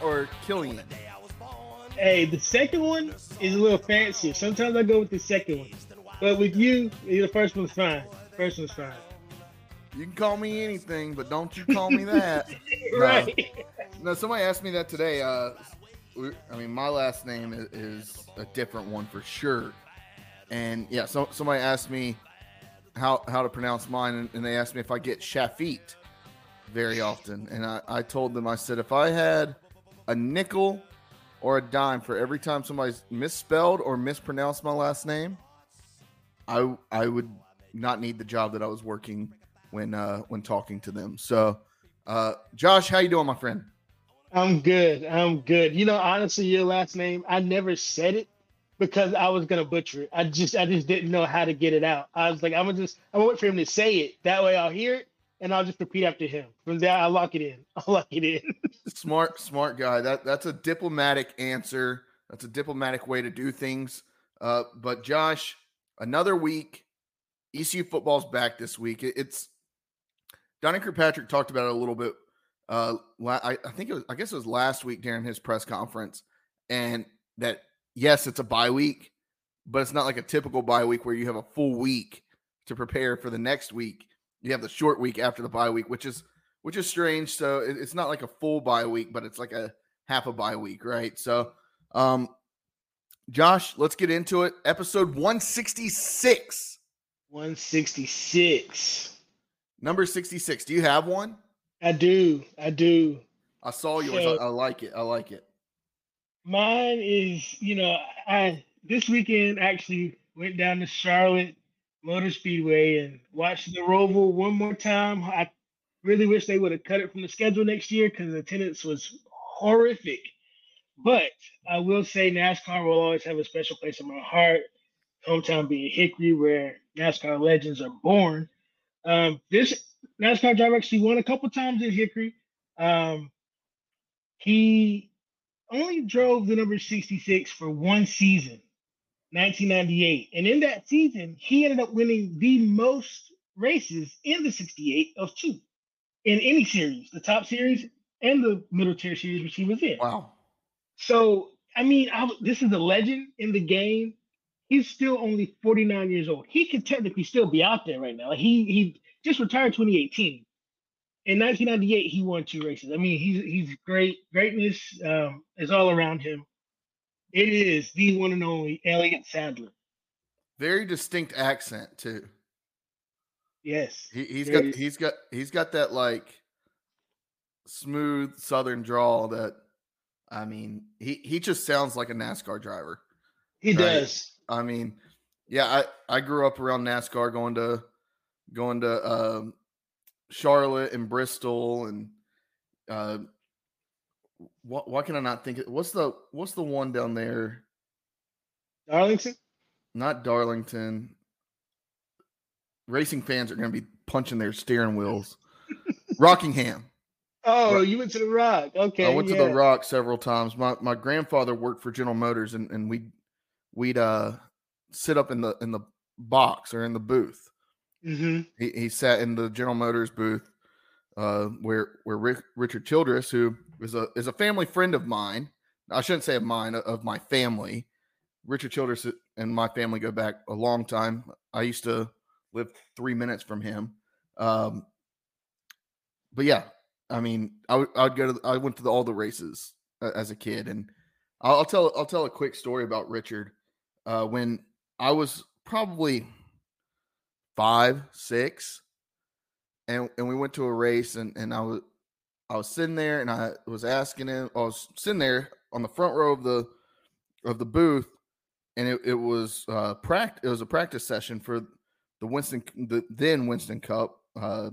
Or Killian? Hey, the second one is a little fancier. Sometimes I go with the second one, but with you, the first one's fine. First one's fine. You can call me anything, but don't you call me that. right. No, somebody asked me that today. Uh, I mean, my last name is, is a different one for sure. And yeah, so somebody asked me how how to pronounce mine, and, and they asked me if I get Shafit very often, and I, I told them I said if I had a nickel or a dime for every time somebody's misspelled or mispronounced my last name, I I would not need the job that I was working when uh when talking to them. So, uh Josh, how you doing, my friend? I'm good. I'm good. You know, honestly, your last name, I never said it because I was gonna butcher it. I just I just didn't know how to get it out. I was like, I'm gonna just I'm gonna wait for him to say it. That way I'll hear it and I'll just repeat after him. From there, I'll lock it in. I'll lock it in. Smart, smart guy. That that's a diplomatic answer. That's a diplomatic way to do things. Uh, but Josh, another week. ECU football's back this week. It, it's Donnie Kirkpatrick talked about it a little bit. Uh, I, I think it was. I guess it was last week during his press conference, and that yes, it's a bye week, but it's not like a typical bye week where you have a full week to prepare for the next week. You have the short week after the bye week, which is which is strange. So it- it's not like a full bye week, but it's like a half a bye week, right? So, um, Josh, let's get into it. Episode 166, 166. Number 66. Do you have one? I do. I do. I saw yours. So- I, I like it. I like it. Mine is, you know, I this weekend actually went down to Charlotte Motor Speedway and watched the Roval one more time. I really wish they would have cut it from the schedule next year because the attendance was horrific. But I will say NASCAR will always have a special place in my heart. Hometown being Hickory, where NASCAR legends are born. Um, this NASCAR driver actually won a couple times in Hickory. Um, he only drove the number 66 for one season, 1998. And in that season, he ended up winning the most races in the 68 of two in any series, the top series and the middle tier series, which he was in. Wow. So, I mean, I, this is a legend in the game. He's still only 49 years old. He could technically still be out there right now. Like he he just retired 2018. In 1998, he won two races. I mean, he's he's great. Greatness um, is all around him. It is the one and only Elliott Sadler. Very distinct accent too. Yes. He, he's got he's got he's got that like smooth southern drawl that I mean, he he just sounds like a NASCAR driver. He Right. does. I mean, yeah, I I grew up around NASCAR, going to going to um, Charlotte and Bristol, and uh, what why can I not think? Of, what's the what's the one down there? Darlington. Not Darlington. Racing fans are going to be punching their steering wheels. Rockingham. Oh, you went to the Rock. Okay. I went to the Rock several times. My my grandfather worked for General Motors, and and we we'd uh sit up in the in the box or in the booth. Mhm. He, he sat in the General Motors booth, uh, where where Rick, Richard Childress, who is a is a family friend of mine. I shouldn't say of mine, of my family. Richard Childress and my family go back a long time. I used to live three minutes from him. Um, but yeah, I mean, I would I'd go to I went to the, all the races uh, as a kid, and I'll, I'll tell I'll tell a quick story about Richard. Uh, when I was probably five, six, and and we went to a race, and and I was I was sitting there, and I was asking him. I was sitting there on the front row of the of the booth, and it, it was uh practice. It was a practice session for the Winston, the then Winston Cup, uh,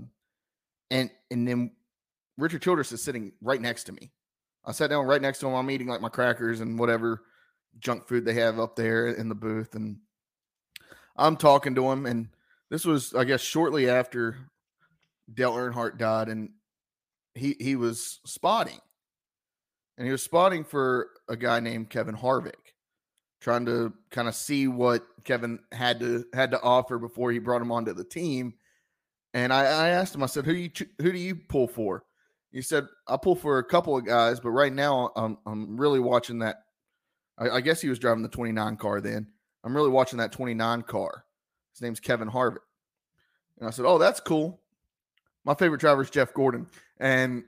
and and then Richard Childress is sitting right next to me. I sat down right next to him. I'm eating like my crackers and whatever junk food they have up there in the booth, and I'm talking to him. And this was, I guess, shortly after Dale Earnhardt died, and he he was spotting, and he was spotting for a guy named Kevin Harvick, trying to kind of see what Kevin had to had to offer before he brought him onto the team. And I, I asked him, I said, "Who do you who do you pull for?" He said, "I pull for a couple of guys, but right now I'm I'm really watching that. I, I guess he was driving the 29 car then. I'm really watching that 29 car. His name's Kevin Harvick." And I said, "Oh, that's cool. My favorite driver is Jeff Gordon." And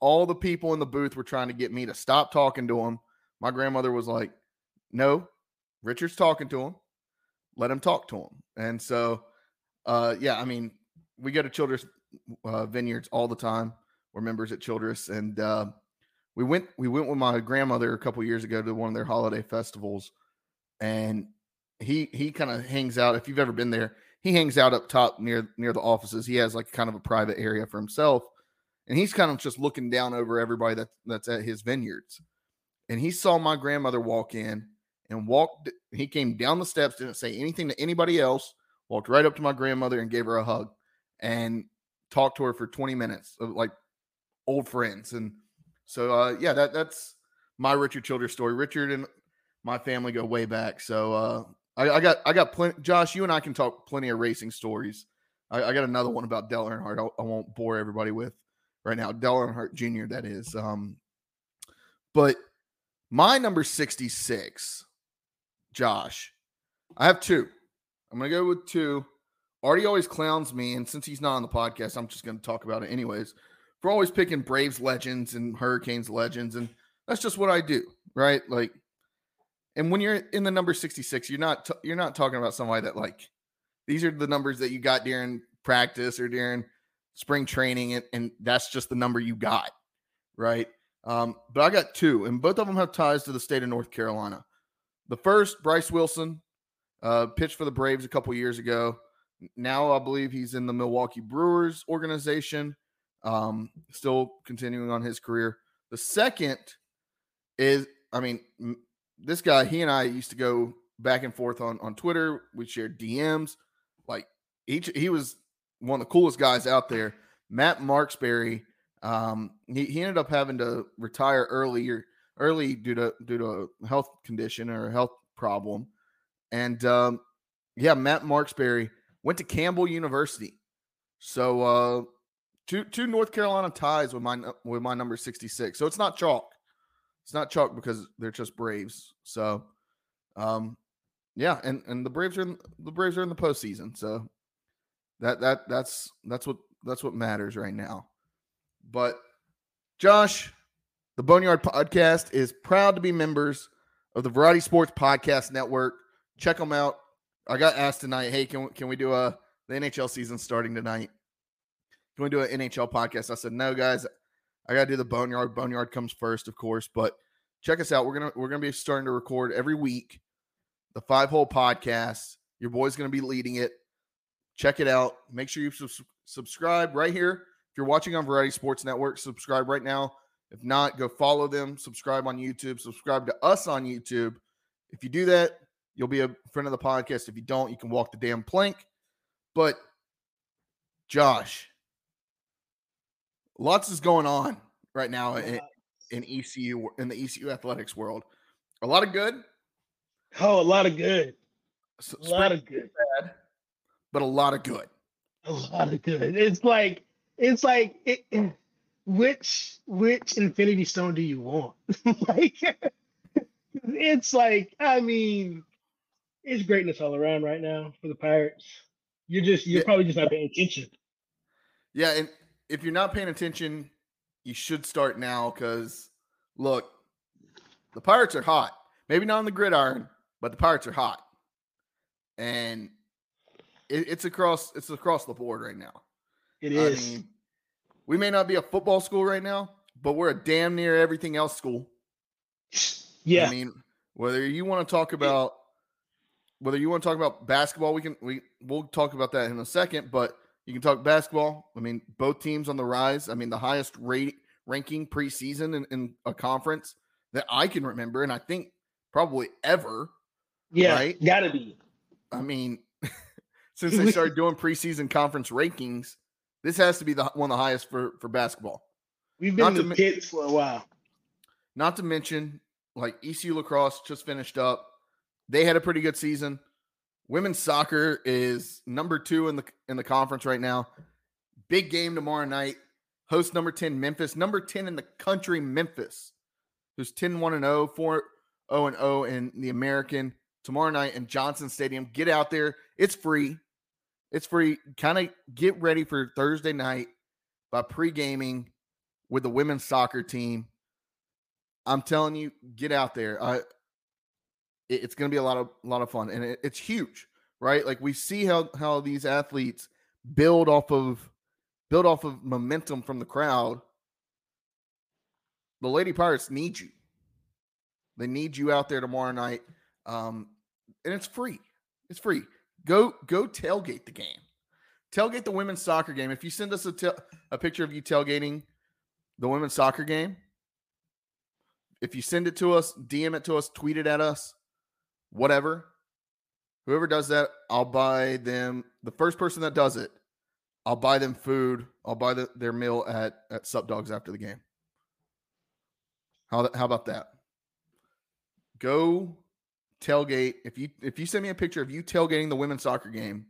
all the people in the booth were trying to get me to stop talking to him. My grandmother was like, "No, Richard's talking to him. Let him talk to him." And so, uh, yeah, I mean, we go to Childress uh, Vineyards all the time we're members at Childress, and uh, we went we went with my grandmother a couple years ago to one of their holiday festivals, and he he kind of hangs out. If you've ever been there, he hangs out up top near near the offices. He has like kind of a private area for himself, and he's kind of just looking down over everybody that that's at his vineyards. And he saw my grandmother walk in and walked. He came down the steps, didn't say anything to anybody else. Walked right up to my grandmother and gave her a hug, and talked to her for 20 minutes, of like old friends. And so, uh, yeah, that that's my Richard Childress story. Richard and my family go way back. So, uh, I, I got, I got plenty. Josh, you and I can talk plenty of racing stories. I, I got another one about Dale Earnhardt. I, I, won't bore everybody with right now. Dale Earnhardt Jr. That is. Um, but my number sixty-six, Josh. I have two. I'm gonna go with two. Artie always clowns me, and since he's not on the podcast, I'm just gonna talk about it anyways for always picking Braves legends and Hurricanes legends, and that's just what I do, right? Like, and when you're in the number 66, you're not t- you're not talking about somebody that like these are the numbers that you got during practice or during spring training, and, and that's just the number you got, right? Um, but I got two, and both of them have ties to the state of North Carolina. The first, Bryce Wilson, uh, pitched for the Braves a couple years ago. Now I believe he's in the Milwaukee Brewers organization um, still continuing on his career. The second is, I mean, this guy, he and I used to go back and forth on on Twitter. We shared DMs. Like each, he was one of the coolest guys out there. Matt Marksberry. Um, he, he ended up having to retire early early due to due to a health condition or a health problem. And um, yeah, Matt Marksberry went to Campbell University. So uh, Two two North Carolina ties with my with my number 66. So it's not chalk. It's not chalk because they're just Braves. So um yeah, and and the Braves are in, the Braves are in the postseason. So that that that's that's what that's what matters right now. But Josh, the Boneyard Podcast is proud to be members of the Variety Sports Podcast Network. Check them out. I got asked tonight, hey, can can we do a the NHL season starting tonight? Can we do an NHL podcast? I said, no, guys, I gotta do the boneyard. Boneyard comes first, of course. But check us out. We're gonna we're gonna be starting to record every week the five hole podcast. Your boy's gonna be leading it. Check it out. Make sure you su- subscribe right here. If you're watching on Variety Sports Network, subscribe right now. If not, go follow them. Subscribe on YouTube. Subscribe to us on YouTube. If you do that, you'll be a friend of the podcast. If you don't, you can walk the damn plank. But Josh, lots is going on right now in, in ECU in the ECU athletics world. A lot of good. Oh, a lot of good. a lot of good. Bad, but a lot of good. A lot of good. It's like it's like it, eh, which which Infinity Stone do you want? like it's like I mean, it's greatness all around right now for the Pirates. You're just you're yeah. probably just not paying attention. Yeah, and if you're not paying attention, you should start now because look, the Pirates are hot. Maybe not on the gridiron, but the Pirates are hot, and it, it's across it's across the board right now. It is. I mean, we may not be a football school right now, but we're a damn near everything else school. Yeah. I mean, whether you want to talk about whether you want to talk about basketball, we can we we'll talk about that in a second, but you can talk basketball. I mean, both teams on the rise. I mean, the highest rate ranking preseason in, in a conference that I can remember, and I think probably ever. Yeah, right? gotta be. I mean, since they started doing preseason conference rankings, this has to be the one of the highest for for basketball. We've been in the pits for a while. Not to mention, like ECU lacrosse just finished up. They had a pretty good season. Women's soccer is number two in the in the conference right now. Big game tomorrow night. Host number 10, Memphis. Number 10 in the country, Memphis. Who's 10 1 and 0, 4 0 and 0 in the American tomorrow night in Johnson Stadium. Get out there. It's free. It's free. Kind of get ready for Thursday night by pre-gaming with the women's soccer team. I'm telling you, get out there. It, it's going to be a lot of a lot of fun, and it, it's huge, right? Like we see how how these athletes build off of build off of momentum from the crowd. The Lady Pirates need you. They need you out there tomorrow night, um, and it's free. It's free. Go go tailgate the game. Tailgate the women's soccer game. If you send us a, a picture of you tailgating the women's soccer game, if you send it to us, DM it to us, tweet it at us, whatever. Whoever does that, I'll buy them. The first person that does it, I'll buy them food. I'll buy the, their meal at at Sup Dogs after the game. How how about that? Go tailgate. If you if you send me a picture of you tailgating the women's soccer game,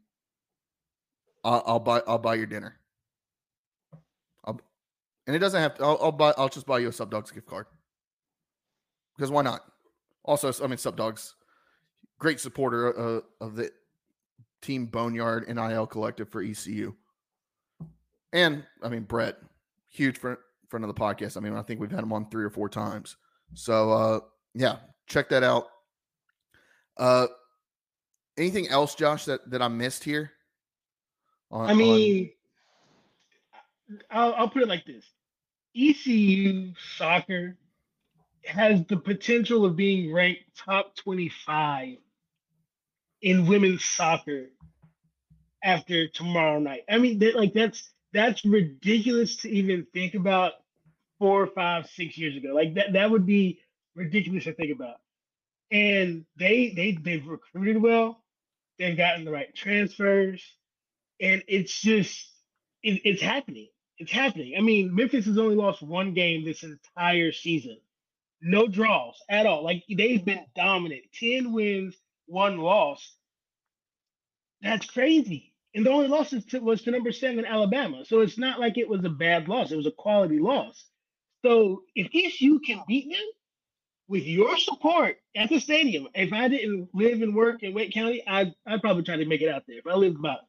I'll, I'll buy I'll buy your dinner. I'll, and it doesn't have to. I'll, I'll buy. I'll just buy you a Sup Dogs gift card. Because why not? Also, I mean, Sup Dogs, great supporter uh, of the Team Boneyard NIL Collective for ECU. And I mean, Brett, huge friend, friend of the podcast. I mean, I think we've had him on three or four times. So, uh, yeah, check that out. Uh, anything else, Josh, that, that I missed here? On, I mean, on... I'll, I'll put it like this ECU soccer has the potential of being ranked top 25 in women's soccer after tomorrow night. I mean, that, like that's that's ridiculous to even think about four, five, six years ago. Like that that would be ridiculous to think about. And they they they've recruited well, they've gotten the right transfers, and it's just it, it's happening. It's happening. I mean, Memphis has only lost one game this entire season no draws at all. Like they've been dominant. 10 wins, one loss. That's crazy. And the only loss to, was to number seven, Alabama. So it's not like it was a bad loss. It was a quality loss. So if ECU can beat them with your support at the stadium, if I didn't live and work in Wake County, I'd, I'd probably try to make it out there. If I lived about,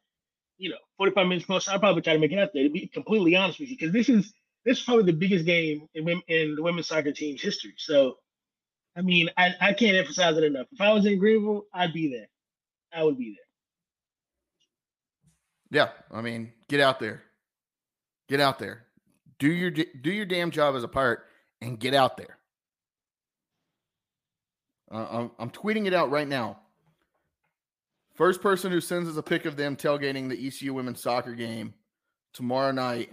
you know, 45 minutes closer, I'd probably try to make it out there, to be completely honest with you. Because this is this is probably the biggest game in, in the women's soccer team's history. So, I mean, I, I can't emphasize it enough. If I was in Greenville, I'd be there. I would be there. Yeah, I mean, get out there, get out there, do your do your damn job as a pirate, and get out there. Uh, I'm, I'm tweeting it out right now. First person who sends us a pic of them tailgating the ECU women's soccer game tomorrow night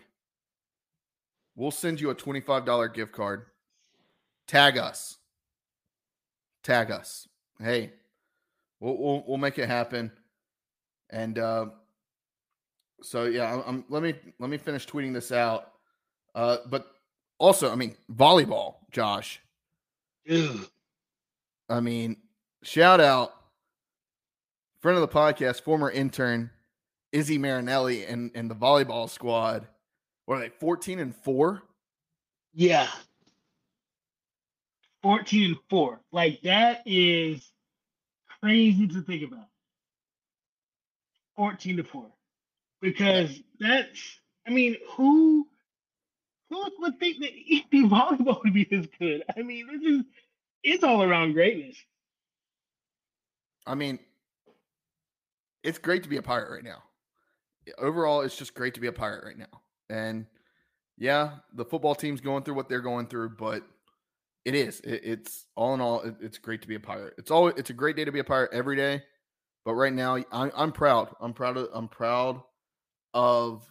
We'll send you a $25 gift card. Tag us. Tag us. Hey, we'll, we'll, we'll make it happen. And uh, so, yeah, I'm, let me let me finish tweeting this out. Uh, but also, I mean, volleyball, Josh. Ew. I mean, shout out, friend of the podcast, former intern Izzy Marinelli and, and the volleyball squad what are they, 14 and 4? Yeah. 14 and 4. Like that is crazy to think about. 14 to 4. Because that's I mean, who who would think that EP volleyball would be this good? I mean, this is it's all around greatness. I mean, it's great to be a pirate right now. overall, it's just great to be a pirate right now. And yeah, the football team's going through what they're going through, but it is. It, it's all in all, it, it's great to be a pirate. It's all. It's a great day to be a pirate every day. But right now, I'm, I'm proud. I'm proud of. I'm proud of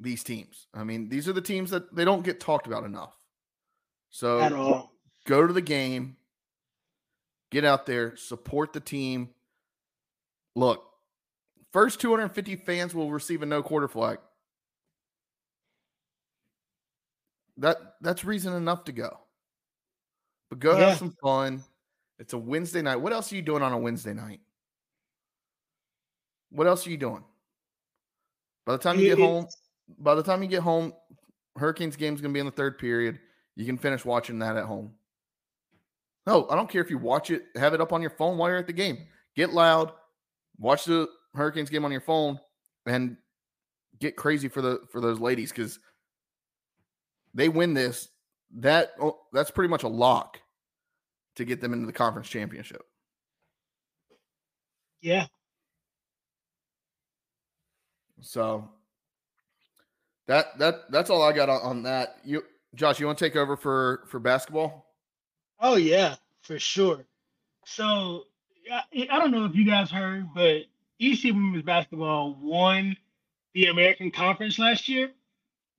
these teams. I mean, these are the teams that they don't get talked about enough. So At all. go to the game, get out there, support the team. Look, first 250 fans will receive a no quarter flag. That that's reason enough to go. But go Yeah. have some fun. It's a Wednesday night. What else are you doing on a Wednesday night? What else are you doing? By the time you get home, by the time you get home, Hurricanes game's gonna be in the third period. You can finish watching that at home. No, I don't care if you watch it, have it up on your phone while you're at the game. Get loud, watch the Hurricanes game on your phone, and get crazy for the for those ladies because they win this. That oh, that's pretty much a lock to get them into the conference championship. Yeah. So that that that's all I got on, on that. You Josh, you want to take over for for basketball? Oh yeah, for sure. So I, I don't know if you guys heard, but EC women's basketball won the American Conference last year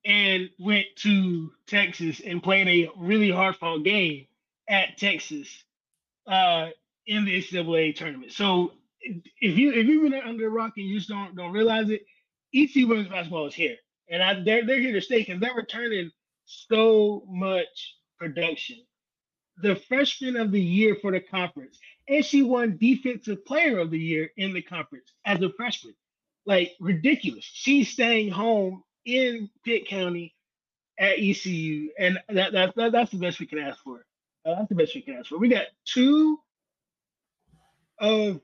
and went to Texas and played a really hard fought game at Texas uh, in the NCAA tournament. So if you if you've been under a rock and you just don't don't realize it, EC women's basketball is here, and I they're they're here to stay because they're returning so much production the freshman of the year for the conference, and she won defensive player of the year in the conference as a freshman. Like ridiculous. She's staying home in Pitt County at ECU, and that, that, that that's the best we can ask for. Uh, that's the best we can ask for. We got two of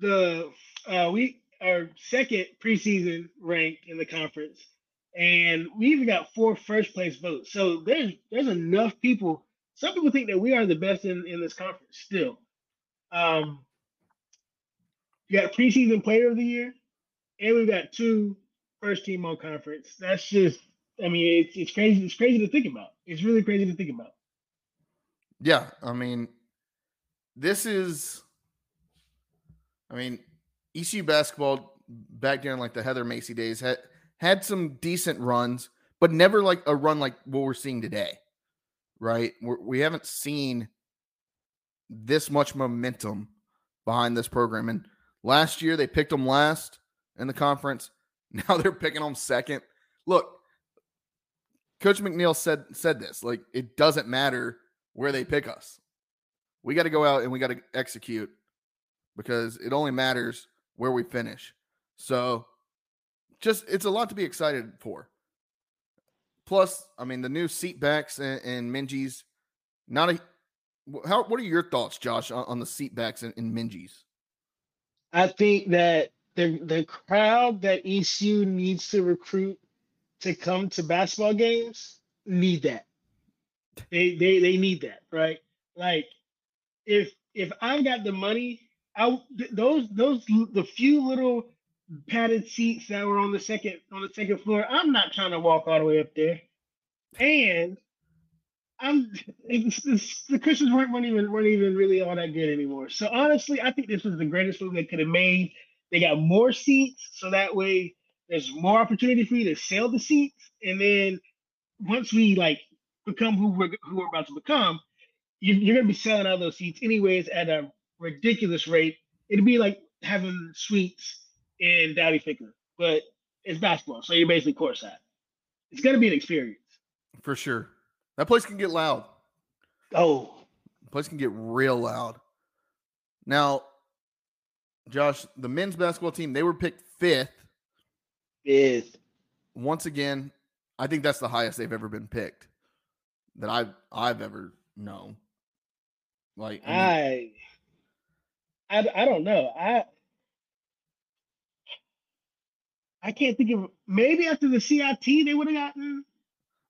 the uh, we our second preseason rank in the conference, and we even got four first place votes. So there's there's enough people some people think that we are the best in, in this conference still. Um, you got preseason player of the year, and we've got two first team all conference. That's just, I mean, it's, it's crazy. It's crazy to think about. It's really crazy to think about. Yeah, I mean, this is, I mean, ECU basketball back during like the Heather Macy days had had some decent runs, but never like a run like what we're seeing today, right? We're, we haven't seen this much momentum behind this program. And last year they picked them last in the conference. Now they're picking them second. Look, Coach McNeil said said this like it doesn't matter where they pick us. We got to go out and we got to execute because it only matters where we finish. So just it's a lot to be excited for. Plus, I mean, the new seat backs and, and Minji's not a how what are your thoughts, Josh, on, on the seat backs and, and Minji's? I think that the the crowd that ECU needs to recruit to come to basketball games need that. They they they need that, right? Like if if I got the money, I those those the few little padded seats that were on the second on the second floor, I'm not trying to walk all the way up there. And I'm it's, it's, the cushions weren't, weren't even weren't even really all that good anymore. So honestly, I think this was the greatest move they could have made. They got more seats, so that way there's more opportunity for you to sell the seats. And then once we like become who we're who we're about to become, you, you're gonna be selling out those seats anyways at a ridiculous rate. It'd be like having suites in Dowdy Ficklen, but it's basketball, so you're basically courtside. It's gonna be an experience. For sure. That place can get loud. Oh, The place can get real loud. Now, Josh, the men's basketball team, they were picked fifth. is Once again, I think that's the highest they've ever been picked that I've I've ever known. Like I mean, I, I, don't know. I, I can't think of maybe after the CIT they would have gotten.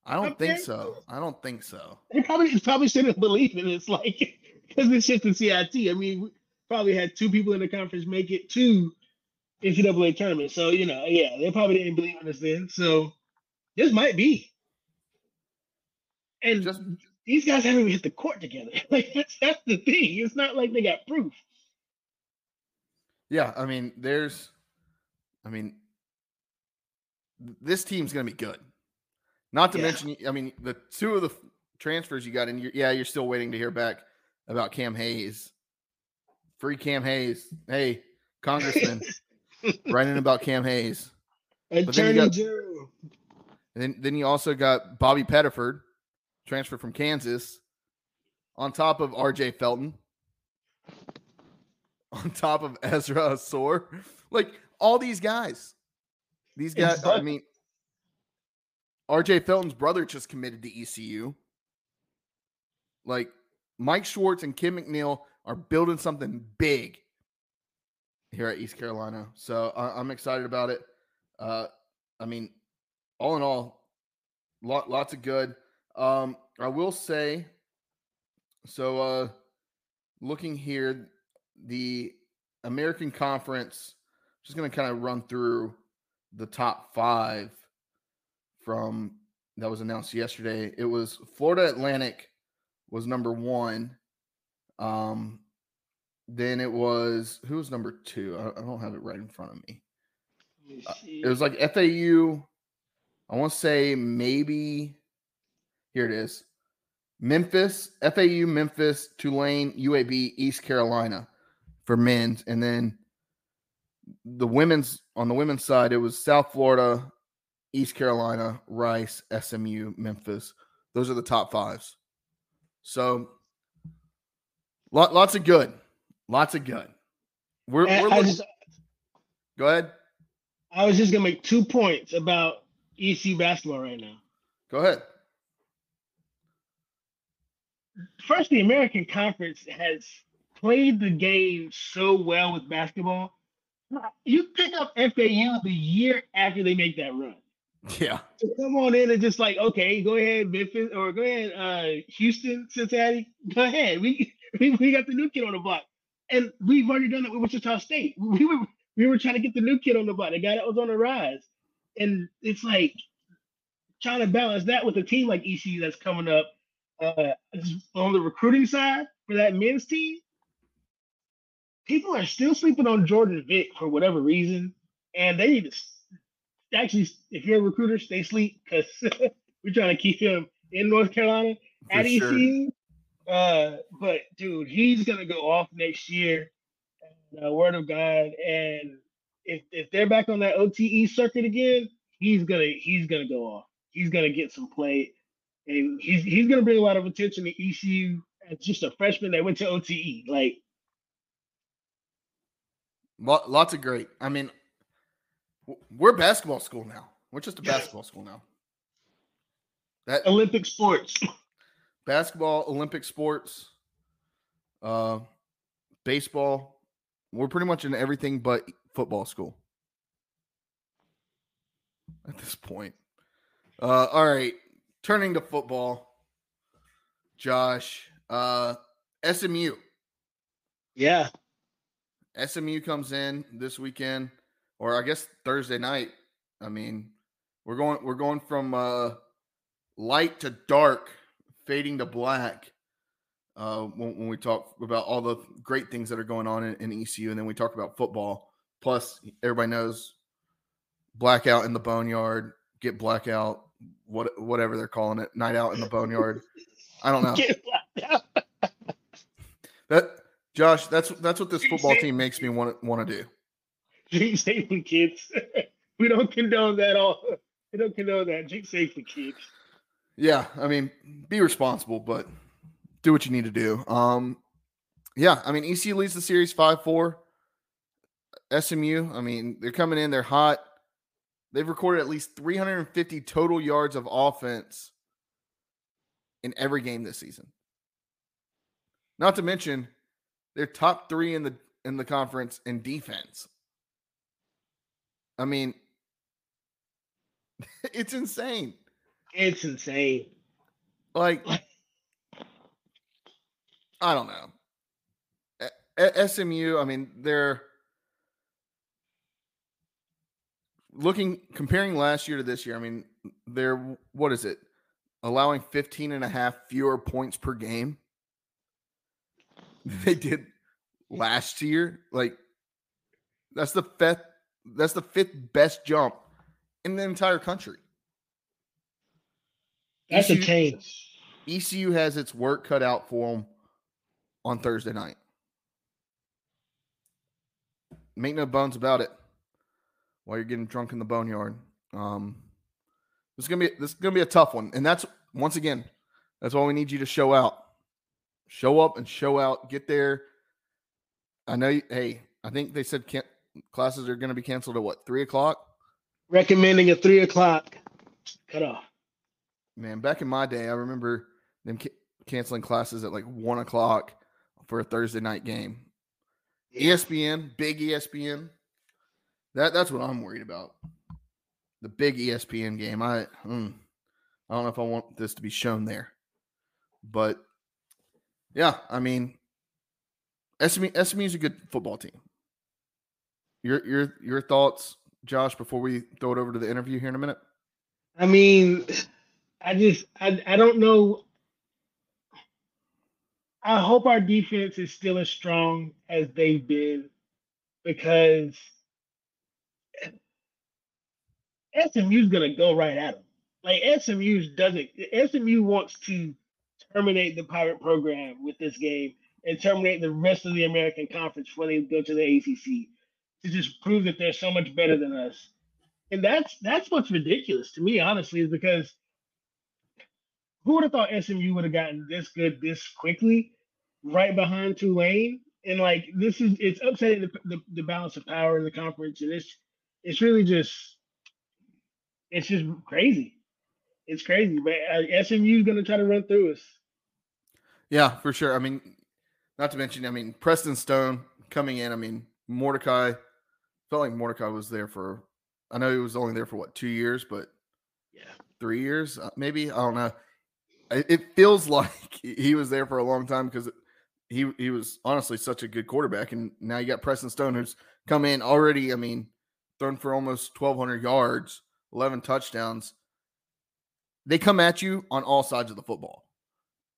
I don't think there? so. I don't think so. They probably probably shouldn't believe it. It's like because it's just the CIT. I mean, probably had two people in the conference make it to NCAA tournament. So you know, yeah, they probably didn't believe in us then. So this might be. And just these guys haven't even hit the court together. like that's that's the thing. It's not like they got proof. Yeah, I mean, there's, I mean, this team's going to be good. Not to yeah. mention, I mean, the two of the transfers you got in, you're, yeah, you're still waiting to hear back about Cam Hayes. Free Cam Hayes. Hey, Congressman, writing about Cam Hayes. Attorney got, General. And then, then you also got Bobby Pettiford, transfer from Kansas, on top of RJ Felton, on top of Ezra Ausar. Like all these guys. These guys, I mean, RJ Felton's brother just committed to ECU. Like Mike Schwartz and Kim McNeil are building something big here at East Carolina. So I, am excited about it. Uh, I mean, all in all, lot, lots of good. Um, I will say, so uh, looking here, the American Conference, just going to kind of run through the top five from that was announced yesterday. It was Florida Atlantic was number one. Um, then it was who was number two? I, I don't have it right in front of me. Uh, it was like FAU. I want to say maybe here it is. Memphis, FAU, Memphis, Tulane, UAB, East Carolina for men's, and then the women's on the women's side, it was South Florida, East Carolina, Rice, SMU, Memphis. Those are the top fives. So lot, lots of good. Lots of good. We're, we're looking, just, go ahead. I was just gonna make two points about EC basketball right now. Go ahead. First, the American Conference has played the game so well with basketball. You pick up FAU the year after they make that run. Yeah. So come on in and just like, okay, go ahead, Memphis, or go ahead, uh, Houston, Cincinnati. Go ahead. We, we we got the new kid on the block. And we've already done that with Wichita State. We were we were trying to get the new kid on the block, the guy that was on the rise. And it's like trying to balance that with a team like ECU that's coming up uh, on the recruiting side for that men's team. People are still sleeping on Jordan Vick for whatever reason, and they need to actually, if you're a recruiter, stay sleep because we're trying to keep him in North Carolina for at sure. ECU. Uh, but dude, he's gonna go off next year. Uh, word of God, and if if they're back on that OTE circuit again, he's gonna he's gonna go off. He's gonna get some play, and he's he's gonna bring a lot of attention to ECU as just a freshman that went to OTE. Like, lots of great. I mean, we're basketball school now. We're just a basketball school now. That Olympic sports. Basketball, Olympic sports, uh, baseball. We're pretty much in everything but football school at this point. Uh, all right, turning to football, Josh. Uh, SMU. Yeah. SMU comes in this weekend or I guess Thursday night. I mean, we're going we're going from uh, light to dark, fading to black. Uh, when, when, we talk about all the great things that are going on in, in ECU, and then we talk about football. Plus, everybody knows blackout in the boneyard, get blackout, what whatever they're calling it, night out in the boneyard. I don't know. that Josh, that's that's what this football team makes me want want to do drink safely, kids. we don't condone that all. We don't condone that. Drink safely, kids. Yeah, I mean, be responsible, but do what you need to do. Um, yeah, I mean, ECU leads the series five four. SMU, I mean, they're coming in, they're hot. They've recorded at least 350 total yards of offense in every game this season. Not to mention, they're top three in the in the conference in defense. I mean, it's insane. It's insane. Like, I don't know. SMU, I mean, they're looking comparing last year to this year, I mean, they're what is it? Allowing 15 and a half fewer points per game. They did last year. Like that's the fifth that's the fifth best jump in the entire country. That's ECU, a change. ECU has its work cut out for them on Thursday night. Make no bones about it. While you're getting drunk in the boneyard, um, this is gonna be this is gonna be a tough one, and that's once again, that's why we need you to show out, show up and show out. Get there. I know. You, hey, I think they said can- classes are going to be canceled at what three o'clock. Recommending a three o'clock cutoff. Man, back in my day, I remember them ca- canceling classes at like one o'clock for a Thursday night game. Yeah. ESPN, big ESPN. That that's what I'm worried about. The big ESPN game. I mm, I don't know if I want this to be shown there, but yeah, I mean, SMU SMU is a good football team. Your your your thoughts, Josh, before we throw it over to the interview here in a minute. I mean, I just I I don't know. I hope our defense is still as strong as they've been because SMU's gonna go right at them. Like SMU doesn't SMU wants to terminate the pirate program with this game and terminate the rest of the American Conference before they go to the ACC to just prove that they're so much better than us. And that's that's what's ridiculous to me, honestly, is because who would have thought SMU would have gotten this good this quickly, right behind Tulane? And like this is it's upsetting the, the, the balance of power in the conference, and it's it's really just it's just crazy. It's crazy, but uh, SMU is going to try to run through us. Yeah, for sure. I mean, not to mention, I mean, Preston Stone coming in. I mean, Mordecai felt like Mordecai was there for. I know he was only there for what two years, but yeah, three years uh, maybe. I don't know it feels like he was there for a long time because he he was honestly such a good quarterback, and now you got Preston Stone who's come in already. I mean, thrown for almost twelve hundred yards, eleven touchdowns. They come at you on all sides of the football,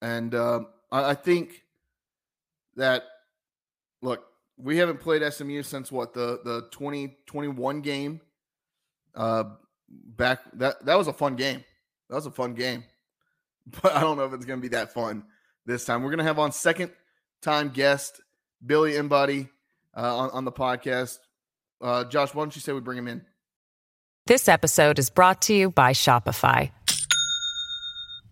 and uh, I, I think that look, we haven't played SMU since what the the twenty twenty one game. Uh, back that that was a fun game. That was a fun game but I don't know if it's going to be that fun this time. We're going to have on second time guest Billy Embody uh, on, on the podcast. Uh, Josh, why don't you say we bring him in? This episode is brought to you by Shopify.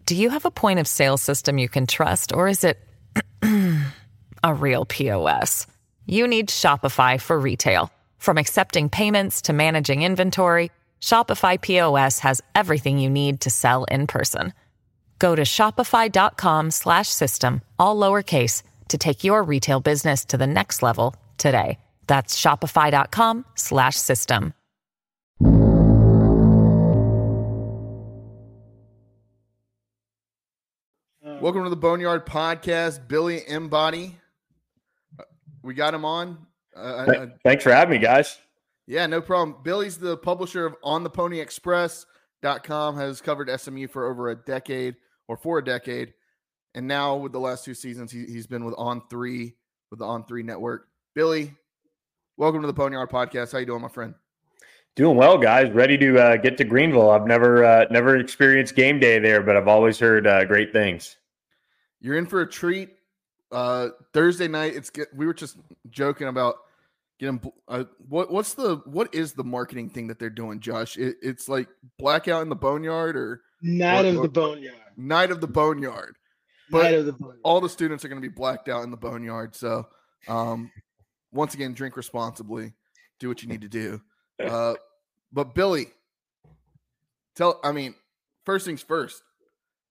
Do you have a point of sale system you can trust, or is it a real POS? You need Shopify for retail. From accepting payments to managing inventory, Shopify POS has everything you need to sell in person. Go to shopify.com slash system, all lowercase, to take your retail business to the next level today. That's shopify.com slash system. Welcome to the Boneyard Podcast, Billy Embody. We got him on. Uh, Thanks for having me, guys. Yeah, no problem. Billy's the publisher of On the Pony Express.com, has covered SMU for over a decade or for a decade. And now with the last two seasons, he, he's been with On Three, with the On Three Network. Billy, welcome to the Boneyard Podcast. How you doing, my friend? Doing well, guys. Ready to uh, get to Greenville. I've never uh, never experienced game day there, but I've always heard uh, great things. You're in for a treat. Uh, Thursday night, it's get, we were just joking about getting uh, what what's the what is the marketing thing that they're doing, Josh? It, it's like blackout in the boneyard or night of the boneyard. Night of the boneyard. But night of the boneyard. all the students are going to be blacked out in the boneyard. So, um, once again, drink responsibly. Do what you need to do. Uh, but Billy, tell. I mean, first things first.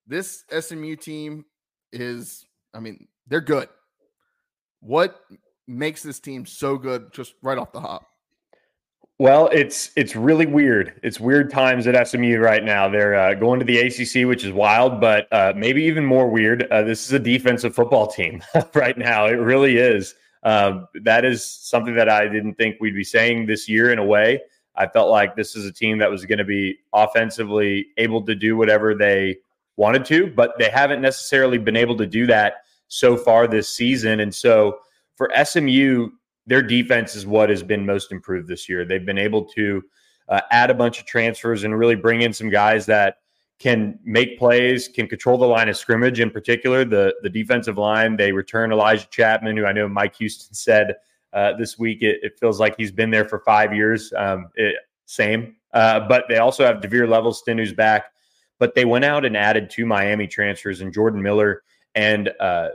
This SMU team is. I mean, they're good. What makes this team so good just right off the hop? Well, it's it's really weird. It's weird times at SMU right now. They're uh, going to the ACC, which is wild, but uh, maybe even more weird. Uh, this is a defensive football team right now. It really is. Um, that is something that I didn't think we'd be saying this year in a way. I felt like this is a team that was going to be offensively able to do whatever they wanted to, but they haven't necessarily been able to do that so far this season. And so for SMU, their defense is what has been most improved this year. They've been able to uh, add a bunch of transfers and really bring in some guys that can make plays, can control the line of scrimmage. In particular, the the defensive line. They return Elijah Chapman, who I know Mike Houston said uh, this week it, it, feels like he's been there for five years. Um, it, same, uh, but they also have DeVere Levelston, who's back. But they went out and added two Miami transfers and Jordan Miller and uh,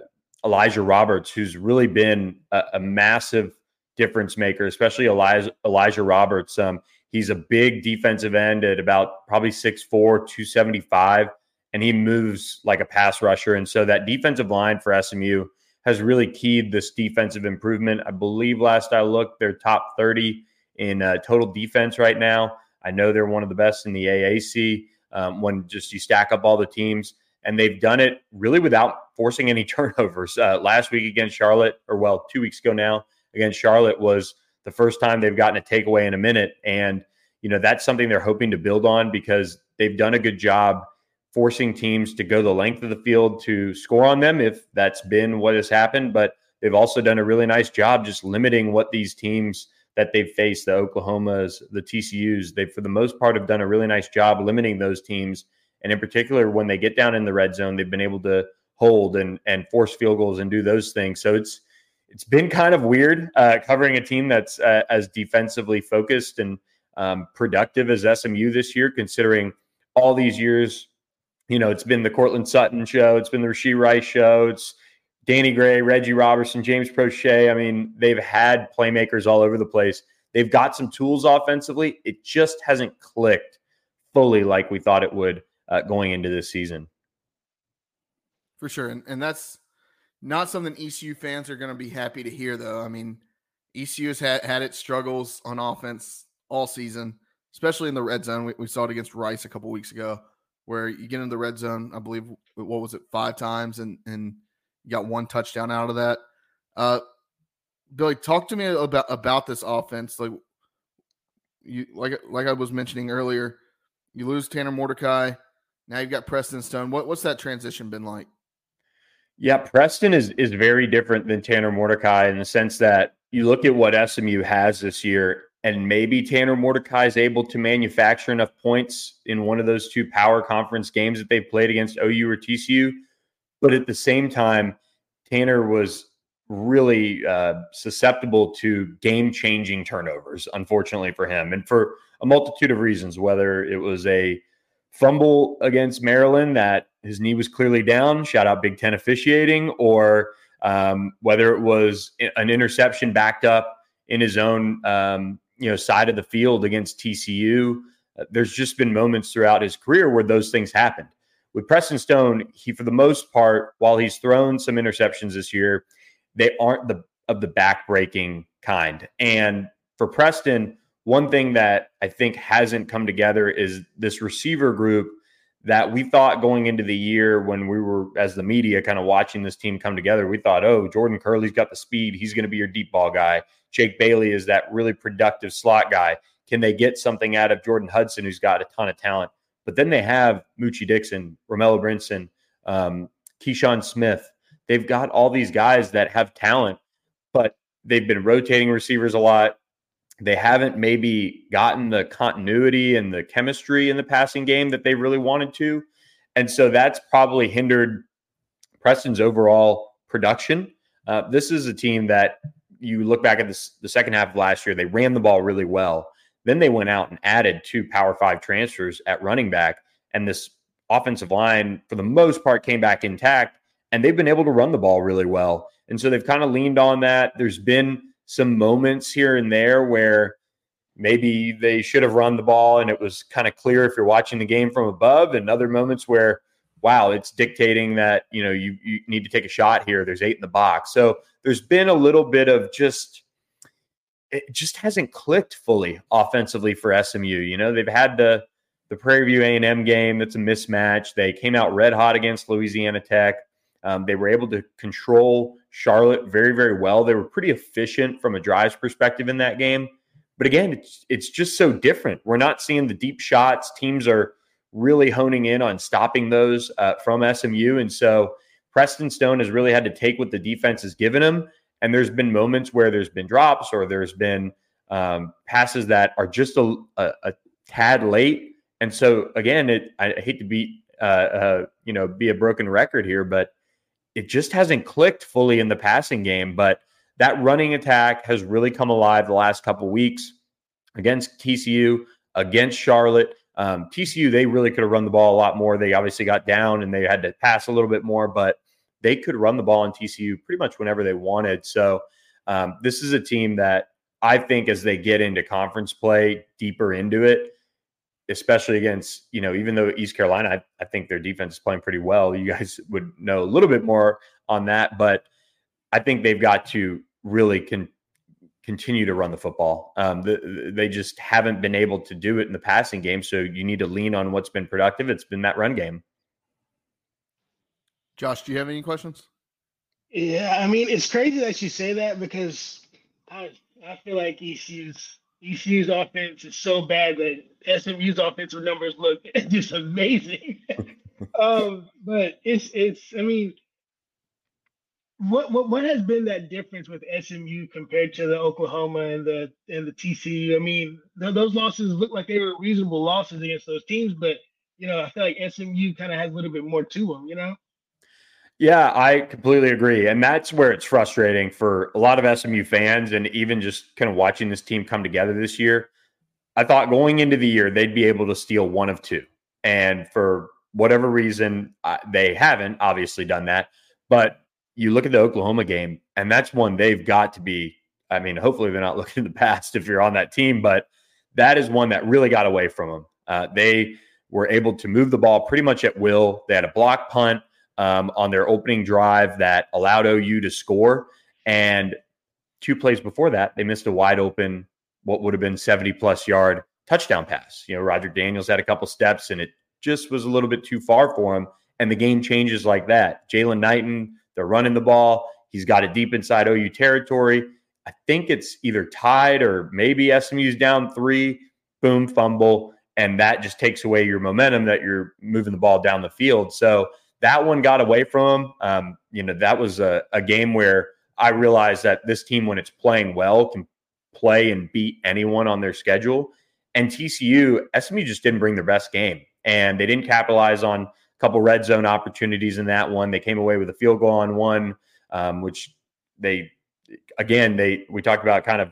Elijah Roberts, who's really been a, a massive difference maker, especially Elijah, Elijah Roberts. Um, he's a big defensive end at about probably 6'4, 275, and he moves like a pass rusher. And so that defensive line for SMU has really keyed this defensive improvement. I believe last I looked, they're top 30 in uh, total defense right now. I know they're one of the best in the AAC um, when just you stack up all the teams. And they've done it really without forcing any turnovers. Uh, last week against Charlotte, or well, two weeks ago now, against Charlotte was the first time they've gotten a takeaway in a minute. And, you know, that's something they're hoping to build on because they've done a good job forcing teams to go the length of the field to score on them if that's been what has happened. But they've also done a really nice job just limiting what these teams that they've faced, the Oklahomas, the TCUs, they for the most part have done a really nice job limiting those teams. And in particular, when they get down in the red zone, they've been able to hold and and force field goals and do those things. So it's it's been kind of weird uh, covering a team that's uh, as defensively focused and um, productive as SMU this year, considering all these years. You know, it's been the Courtland Sutton show, it's been the Rashee Rice show, it's Danny Gray, Reggie Roberson, James Proche. I mean, they've had playmakers all over the place. They've got some tools offensively. It just hasn't clicked fully like we thought it would uh, going into this season. For sure. And, and that's not something ECU fans are going to be happy to hear, though. I mean, ECU has had, had its struggles on offense all season, especially in the red zone. We, we saw it against Rice a couple weeks ago, where you get in the red zone, I believe, what was it, five times, and, and – got one touchdown out of that. Uh, Billy, talk to me about about this offense. Like you, like like I was mentioning earlier, you lose Tanner Mordecai. Now you've got Preston Stone. What, what's that transition been like? Yeah, Preston is is very different than Tanner Mordecai in the sense that you look at what SMU has this year, and maybe Tanner Mordecai is able to manufacture enough points in one of those two power conference games that they played against OU or TCU but at the same time, Tanner was really uh, susceptible to game changing turnovers, unfortunately for him, and for a multitude of reasons, whether it was a fumble against Maryland that his knee was clearly down, shout out Big Ten officiating, or um, whether it was an interception backed up in his own um, you know side of the field against TCU. Uh, there's just been moments throughout his career where those things happened with Preston Stone, he for the most part, while he's thrown some interceptions this year, they aren't the of the backbreaking kind. And for Preston, one thing that I think hasn't come together is this receiver group that we thought going into the year when we were as the media kind of watching this team come together, we thought, oh, Jordan Kerley's got the speed. He's going to be your deep ball guy. Jake Bailey is that really productive slot guy. Can they get something out of Jordan Hudson, who's got a ton of talent? But then they have Moochie Dixon, Romello Brinson, um, Keyshawn Smith. They've got all these guys that have talent, but they've been rotating receivers a lot. They haven't maybe gotten the continuity and the chemistry in the passing game that they really wanted to. And so that's probably hindered Preston's overall production. Uh, this is a team that you look back at this, the second half of last year, they ran the ball really well. Then they went out and added two Power Five transfers at running back, and this offensive line, for the most part, came back intact. And they've been able to run the ball really well. And so they've kind of leaned on that. There's been some moments here and there where maybe they should have run the ball and it was kind of clear if you're watching the game from above, and other moments where, wow, it's dictating that, you know, you, you need to take a shot here. There's eight in the box. So there's been a little bit of just it just hasn't clicked fully offensively for SMU. You know, they've had the the Prairie View A&M game that's a mismatch. They came out red hot against Louisiana Tech. Um, they were able to control Charlotte very, very well. They were pretty efficient from a drives perspective in that game. But again, it's it's just so different. We're not seeing the deep shots. Teams are really honing in on stopping those uh, from SMU, and so Preston Stone has really had to take what the defense has given him. And there's been moments where there's been drops or there's been um, passes that are just a, a, a, tad late. And so again, it I hate to be uh, uh, you know be a broken record here, but it just hasn't clicked fully in the passing game. But that running attack has really come alive the last couple weeks against TCU, against Charlotte. Um, TCU, they really could have run the ball a lot more. They obviously got down and they had to pass a little bit more, but they could run the ball in TCU pretty much whenever they wanted. So um, this is a team that I think as they get into conference play deeper into it, especially against, you know, even though East Carolina, I, I think their defense is playing pretty well. You guys would know a little bit more on that, but I think they've got to really con- continue to run the football. Um, the, they just haven't been able to do it in the passing game. So you need to lean on what's been productive. It's been that run game. Josh, do you have any questions? Yeah, I mean, it's crazy that you say that because I I feel like ECU's ECU's offense is so bad that SMU's offensive numbers look just amazing. um, but it's it's I mean, what what what has been that difference with SMU compared to the Oklahoma and the and the TCU? I mean, th- those losses look like they were reasonable losses against those teams, but you know, I feel like SMU kind of has a little bit more to them. You know. Yeah, I completely agree. And that's where it's frustrating for a lot of SMU fans and even just kind of watching this team come together this year. I thought going into the year, they'd be able to steal one of two. And for whatever reason, they haven't obviously done that. But you look at the Oklahoma game, and that's one they've got to be. I mean, hopefully they're not looking in the past if you're on that team, but that is one that really got away from them. Uh, they were able to move the ball pretty much at will. They had a block punt um, on their opening drive that allowed OU to score. And two plays before that, they missed a wide open, what would have been 70 plus yard touchdown pass. You know, Roger Daniels had a couple steps and it just was a little bit too far for him. And the game changes like that. Jaylan Knighton, they're running the ball. He's got it deep inside OU territory. I think it's either tied or maybe SMU's down three. Boom, fumble. And that just takes away your momentum that you're moving the ball down the field. So that one got away from him. Um, you know, that was a, a game where I realized that this team, when it's playing well, can play and beat anyone on their schedule. And TCU, SMU just didn't bring their best game, and they didn't capitalize on a couple red zone opportunities in that one. They came away with a field goal on one, um, which they again they we talked about kind of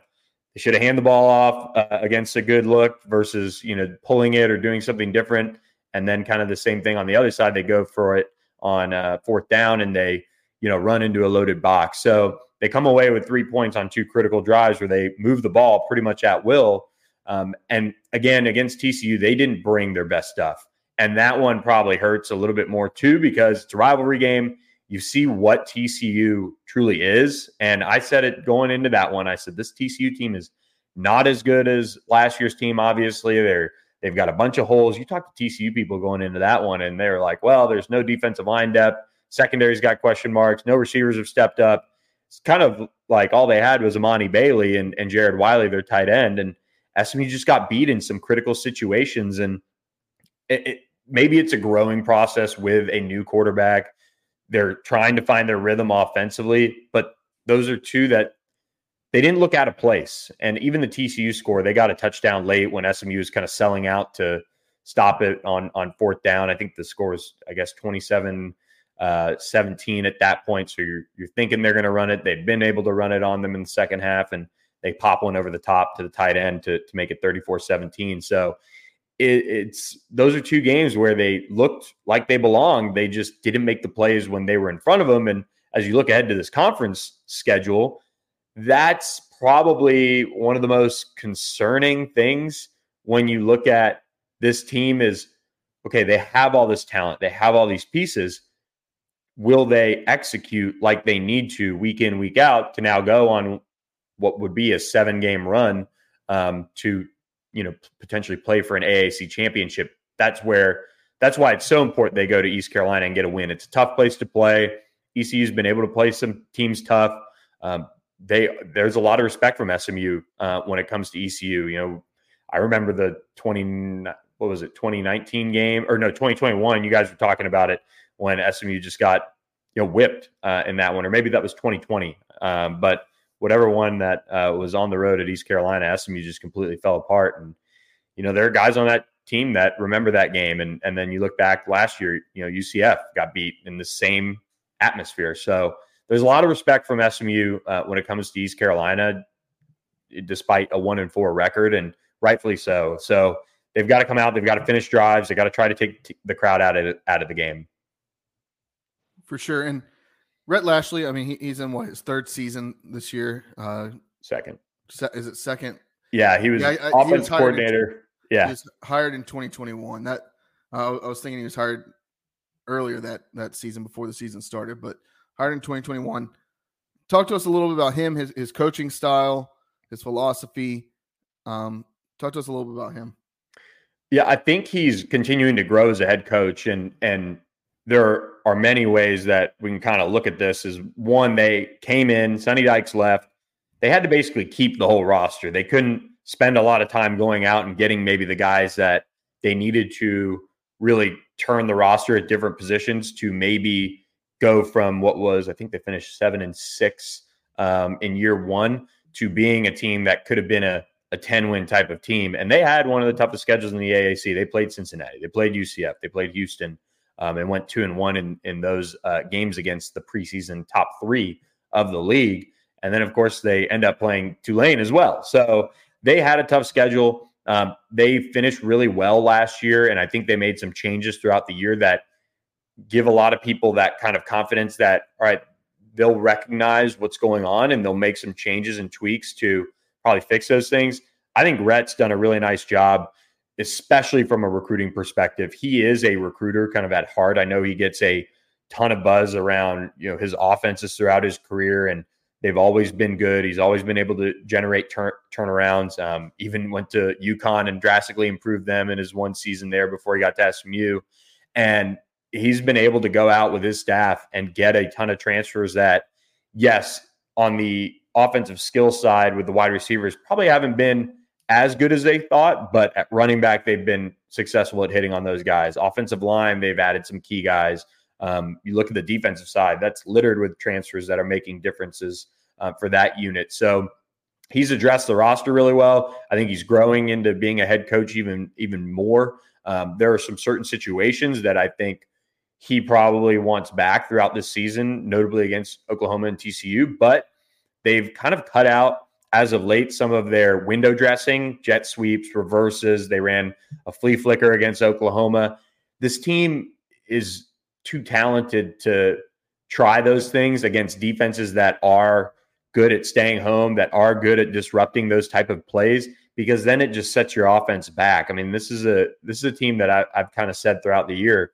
they should have handed the ball off uh, against a good look versus you know pulling it or doing something different. And then kind of the same thing on the other side, they go for it on uh, fourth down and they, you know, run into a loaded box. So they come away with three points on two critical drives where they move the ball pretty much at will. Um, and again, against TCU, they didn't bring their best stuff. And that one probably hurts a little bit more too because it's a rivalry game. You see what TCU truly is. And I said it going into that one. I said, this TCU team is not as good as last year's team. Obviously, they're They've got a bunch of holes. You talk to TCU people going into that one, and they're like, well, there's no defensive line depth. Secondary's got question marks. No receivers have stepped up. It's kind of like all they had was Emani Bailey and, and Jared Wiley, their tight end. And SMU just got beat in some critical situations. And it, it, maybe it's a growing process with a new quarterback. They're trying to find their rhythm offensively, but those are two that they didn't look out of place. And even the TCU score, they got a touchdown late when SMU was kind of selling out to stop it on on fourth down. I think the score was, I guess, 27 uh, 17 at that point. So you're you're thinking they're going to run it. They've been able to run it on them in the second half, and they pop one over the top to the tight end to, to make it 34 17. So it, it's those are two games where they looked like they belonged. They just didn't make the plays when they were in front of them. And as you look ahead to this conference schedule, that's probably one of the most concerning things when you look at this team is okay, they have all this talent, they have all these pieces. Will they execute like they need to week in, week out to now go on what would be a seven game run um, to, you know, potentially play for an AAC championship? That's where, that's why it's so important they go to East Carolina and get a win. It's a tough place to play. ECU's been able to play some teams tough. Um, they there's a lot of respect from SMU uh, when it comes to ECU. You know, I remember the 20 what was it 2019 game or no 2021. You guys were talking about it when SMU just got you know whipped uh, in that one, or maybe that was 2020. Um, but whatever one that uh, was on the road at East Carolina, SMU just completely fell apart. And you know there are guys on that team that remember that game, and and then you look back last year, you know UCF got beat in the same atmosphere. So there's a lot of respect from SMU uh, when it comes to East Carolina, despite a one and four record, and rightfully so. So they've got to come out. They've got to finish drives. They got to try to take t- the crowd out of it, out of the game. For sure. And Rhett Lashlee, I mean, he, he's in what his third season this year. Uh, second. Se- is it second? Yeah, he was yeah, I, offense he was coordinator. In, yeah, he was hired in 2021. That uh, I was thinking he was hired earlier that that season before the season started, but hired in 2021. Talk to us a little bit about him, his his coaching style, his philosophy. Um, talk to us a little bit about him. Yeah, I think he's continuing to grow as a head coach, and and there are many ways that we can kind of look at this. Is one, they came in, Sonny Dykes left. They had to basically keep the whole roster. They couldn't spend a lot of time going out and getting maybe the guys that they needed to really turn the roster at different positions to maybe go from what was, I think they finished seven and six um, in year one to being a team that could have been a, a 10 win type of team. And they had one of the toughest schedules in the AAC. They played Cincinnati, they played UCF, they played Houston, um, and went two and one in, in those uh, games against the preseason top three of the league. And then, of course, they end up playing Tulane as well. So they had a tough schedule. Um, they finished really well last year, and I think they made some changes throughout the year that give a lot of people that kind of confidence that all right, they'll recognize what's going on and they'll make some changes and tweaks to probably fix those things. I think Rhett's done a really nice job, especially from a recruiting perspective. He is a recruiter kind of at heart. I know he gets a ton of buzz around, you know, his offenses throughout his career and they've always been good. He's always been able to generate turn, turnarounds. Um, even went to UConn and drastically improved them in his one season there before he got to SMU. And he's been able to go out with his staff and get a ton of transfers that, yes, on the offensive skill side with the wide receivers, probably haven't been as good as they thought, but at running back, they've been successful at hitting on those guys. Offensive line, they've added some key guys. Um, you look at the defensive side, that's littered with transfers that are making differences uh, for that unit. So he's addressed the roster really well. I think he's growing into being a head coach even even more. Um, there are some certain situations that I think he probably wants back throughout this season, notably against Oklahoma and TCU. But they've kind of cut out as of late some of their window dressing, jet sweeps, reverses. They ran a flea flicker against Oklahoma. This team is too talented to try those things against defenses that are good at staying home, that are good at disrupting those type of plays, because then it just sets your offense back. I mean, this is a this is a team that I, have kind of said throughout the year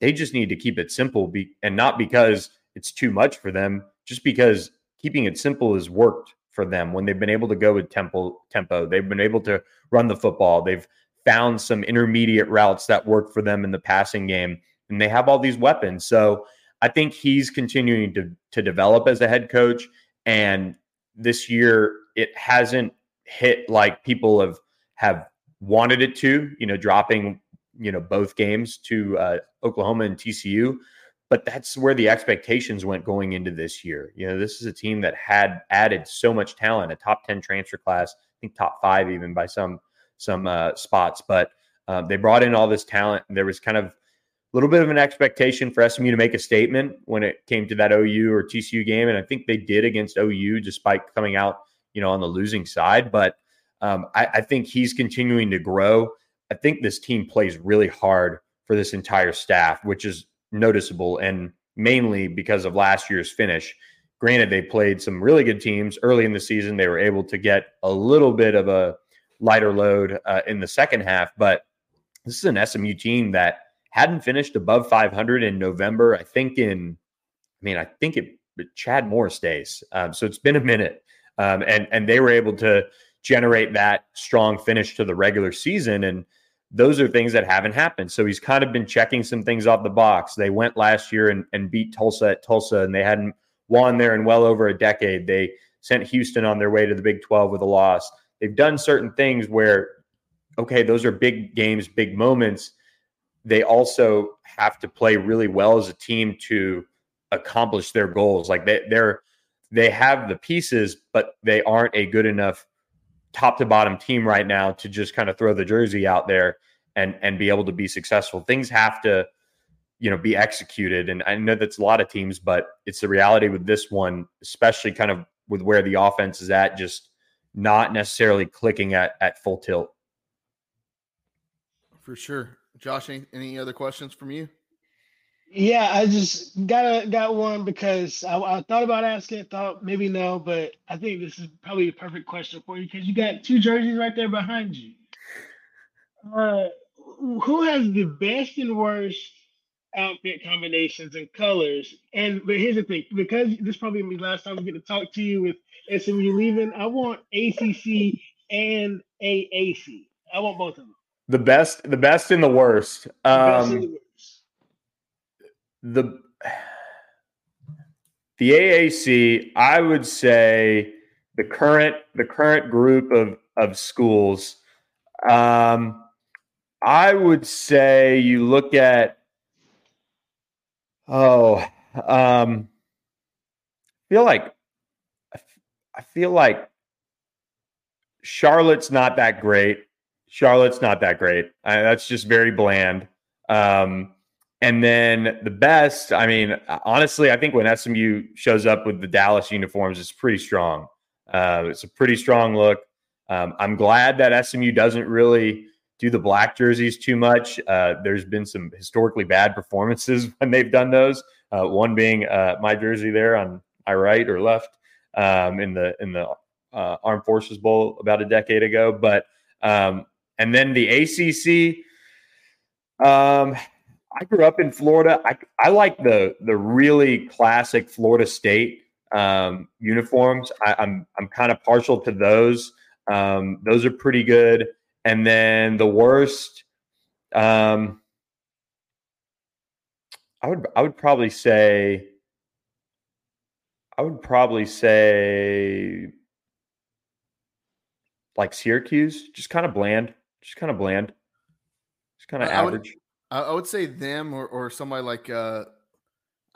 they just need to keep it simple, be, and not because it's too much for them, just because keeping it simple has worked for them when they've been able to go with tempo. Tempo, they've been able to run the football. They've found some intermediate routes that work for them in the passing game, and they have all these weapons. So I think he's continuing to to develop as a head coach, and this year it hasn't hit like people have have wanted it to. You know, dropping you know both games to uh, Oklahoma and TCU, but that's where the expectations went going into this year. You know, this is a team that had added so much talent, a top ten transfer class, I think top five even by some some uh, spots, but um, they brought in all this talent. And there was kind of a little bit of an expectation for SMU to make a statement when it came to that OU or TCU game, and I think they did against OU, despite coming out you know on the losing side. But um, I, I think he's continuing to grow. I think this team plays really hard for this entire staff, which is noticeable and mainly because of last year's finish. Granted, they played some really good teams early in the season. They were able to get a little bit of a lighter load uh, in the second half, but this is an SMU team that hadn't finished above 500 in November. I think in, I mean, I think it, Chad Morris days. Um, so it's been a minute, um, and and they were able to generate that strong finish to the regular season. And those are things that haven't happened. So he's kind of been checking some things off the box. They went last year and, and beat Tulsa at Tulsa, and they hadn't won there in well over a decade. They sent Houston on their way to the Big 12 with a loss. They've done certain things where, okay, those are big games, big moments. They also have to play really well as a team to accomplish their goals. Like they, they're they have the pieces, but they aren't a good enough top to bottom team right now to just kind of throw the jersey out there and and be able to be successful. Things have to, you know, be executed. And I know that's a lot of teams, but it's the reality with this one, especially kind of with where the offense is at, just not necessarily clicking at at full tilt. For sure. Josh, any, any other questions from you? Yeah, I just got a, got one because I, I thought about asking, thought maybe no, but I think this is probably a perfect question for you because you got two jerseys right there behind you. Uh, who has the best and worst outfit combinations and colors? And but here's the thing, because this probably be the last time we get to talk to you with SMU leaving, I want ACC and AAC. I want both of them. The best, the best and the worst. Um, the the AAC, I would say the current the current group of of schools. Um, I would say you look at oh, um, I feel like I feel like Charlotte's not that great. Charlotte's not that great. I, that's just very bland. Um, and then the best, I mean, honestly, I think when SMU shows up with the Dallas uniforms, it's pretty strong. Uh, it's a pretty strong look. Um, I'm glad that SMU doesn't really do the black jerseys too much. Uh, there's been some historically bad performances when they've done those. Uh, one being uh, my jersey there on my right or left um, in the in the uh, Armed Forces Bowl about a decade ago. But um, and then the ACC. Um, I grew up in Florida. I, I like the the really classic Florida State um, uniforms. I, am I'm, I'm kind of partial to those. Um, those are pretty good. And then the worst, um, I would I would probably say I would probably say like Syracuse, just kind of bland, just kind of bland, just kind of average. I, would say them or, or somebody like uh,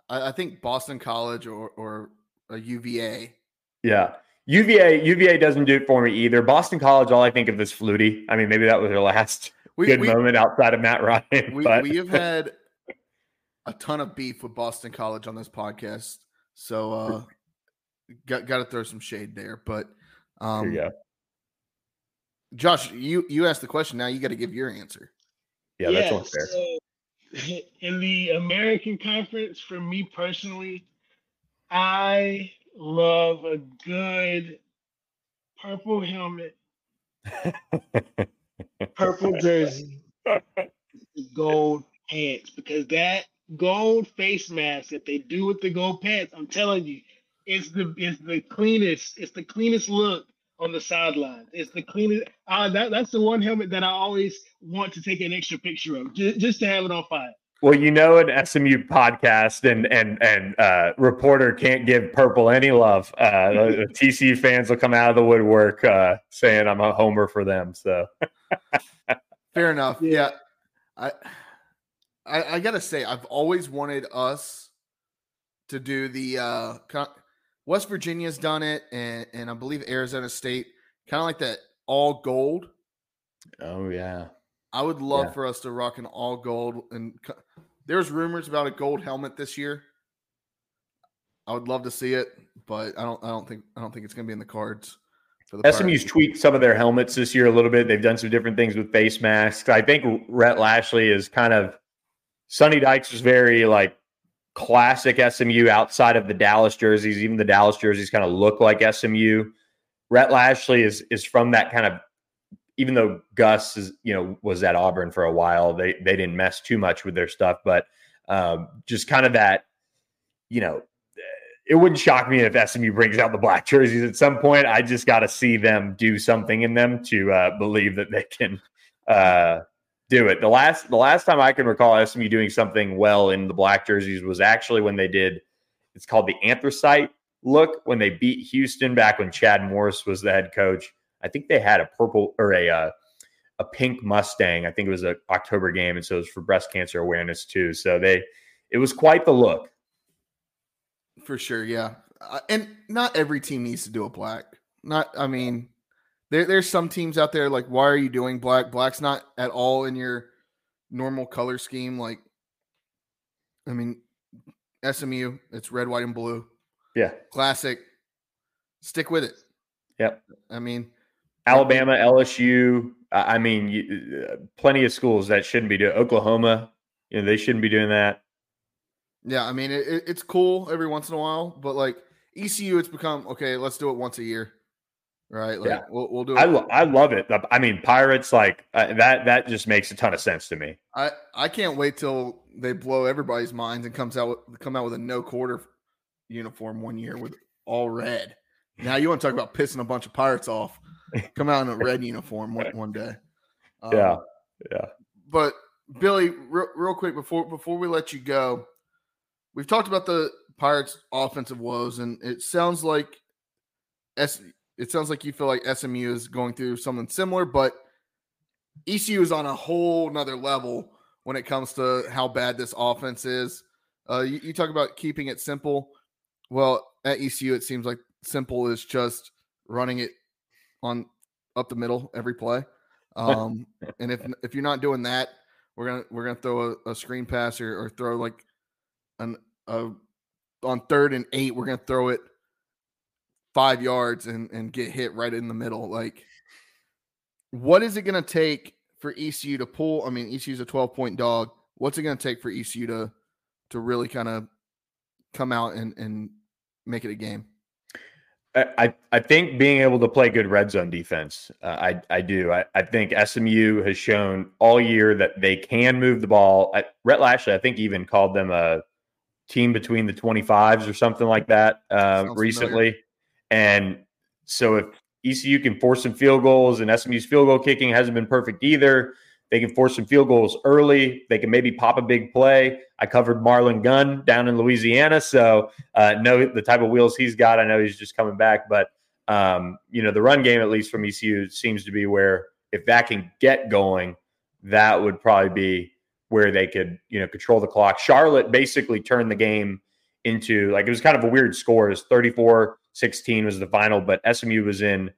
I, I think Boston College or or a UVA. Yeah. UVA UVA doesn't do it for me either. Boston College, all I think of is Flutie. I mean, maybe that was their last we, good we, moment outside of Matt Ryan. We, but. we have had a ton of beef with Boston College on this podcast, so uh, got got to throw some shade there. But um, you Josh, you you asked the question. Now you got to give your answer. Yeah, that's yes, fair. So in the American Conference, for me personally, I love a good purple helmet, purple jersey, gold pants, because that gold face mask that they do with the gold pants, I'm telling you, it's the it's the cleanest, it's the cleanest look on the sideline. It's the cleanest. Uh, that, that's the one helmet that I always want to take an extra picture of, just, just to have it on file. Well, you know, an SMU podcast and and and uh, reporter can't give purple any love. Uh, the, the TCU fans will come out of the woodwork uh, saying I'm a homer for them. So fair enough. Yeah, I, I, I gotta say, I've always wanted us to do the uh, West Virginia's done it, and and I believe Arizona State, kind of like that all gold. Oh yeah, I would love yeah. for us to rock an all gold. And there's rumors about a gold helmet this year. I would love to see it, but I don't. I don't think. I don't think it's going to be in the cards. For the SMU's tweaked some of their helmets this year a little bit. They've done some different things with face masks. I think Rhett Lashlee is kind of. Sonny Dykes was very like classic SMU outside of the Dallas jerseys. Even the Dallas jerseys kind of look like SMU. Rhett Lashlee is is from that kind of. Even though Gus is, you know, was at Auburn for a while, they they didn't mess too much with their stuff, but um, just kind of that, you know, it wouldn't shock me if SMU brings out the black jerseys at some point. I just got to see them do something in them to uh, believe that they can uh, do it. The last the last time I can recall SMU doing something well in the black jerseys was actually when they did it's called the anthracite look when they beat Houston back when Chad Morris was the head coach. I think they had a purple or a uh, a pink Mustang. I think it was an October game, and so it was for breast cancer awareness too. So they, it was quite the look. For sure, yeah, uh, and not every team needs to do a black. Not, I mean, there, there's some teams out there like, why are you doing black? Black's not at all in your normal color scheme. Like, I mean, SMU, it's red, white, and blue. Yeah, classic. Stick with it. Yep. I mean, Alabama, LSU. I mean, you, uh, plenty of schools that shouldn't be doing. Oklahoma, you know, they shouldn't be doing that. Yeah, I mean, it, it's cool every once in a while, but like ECU, it's become okay. Let's do it once a year, right? Like, yeah, we'll, we'll do it. I, lo- I love it. I mean, Pirates like uh, that. That just makes a ton of sense to me. I I can't wait till they blow everybody's minds and comes out with, come out with a no quarter uniform one year with all red. Now you want to talk about pissing a bunch of pirates off? Come out in a red uniform one, one day. Um, yeah, yeah. But Billy, real, real quick before before we let you go, we've talked about the Pirates' offensive woes, and it sounds like S. It sounds like you feel like SMU is going through something similar, but ECU is on a whole nother level when it comes to how bad this offense is. Uh, you, you talk about keeping it simple. Well, at ECU, it seems like simple is just running it on up the middle every play. Um, and if if you're not doing that, we're gonna we're gonna throw a, a screen pass or, or throw like an a on third and eight, we're gonna throw it five yards and and get hit right in the middle. Like, what is it gonna take for ECU to pull? I mean, ECU's a 12 point dog. What's it gonna take for ECU to to really kind of come out and and make it a game? I, I think being able to play good red zone defense, uh, I I do. I, I think SMU has shown all year that they can move the ball. I, Rhett Lashlee, I think, even called them a team between the 25s or something like that uh, recently. Familiar. And so if ECU can force some field goals and SMU's field goal kicking hasn't been perfect either, they can force some field goals early. They can maybe pop a big play. I covered Marlon Gunn down in Louisiana, so uh, know the type of wheels he's got. I know he's just coming back, but um, you know the run game, at least from ECU, seems to be where if that can get going, that would probably be where they could you know control the clock. Charlotte basically turned the game into like it was kind of a weird score. It was 34-16 was the final, but SMU was in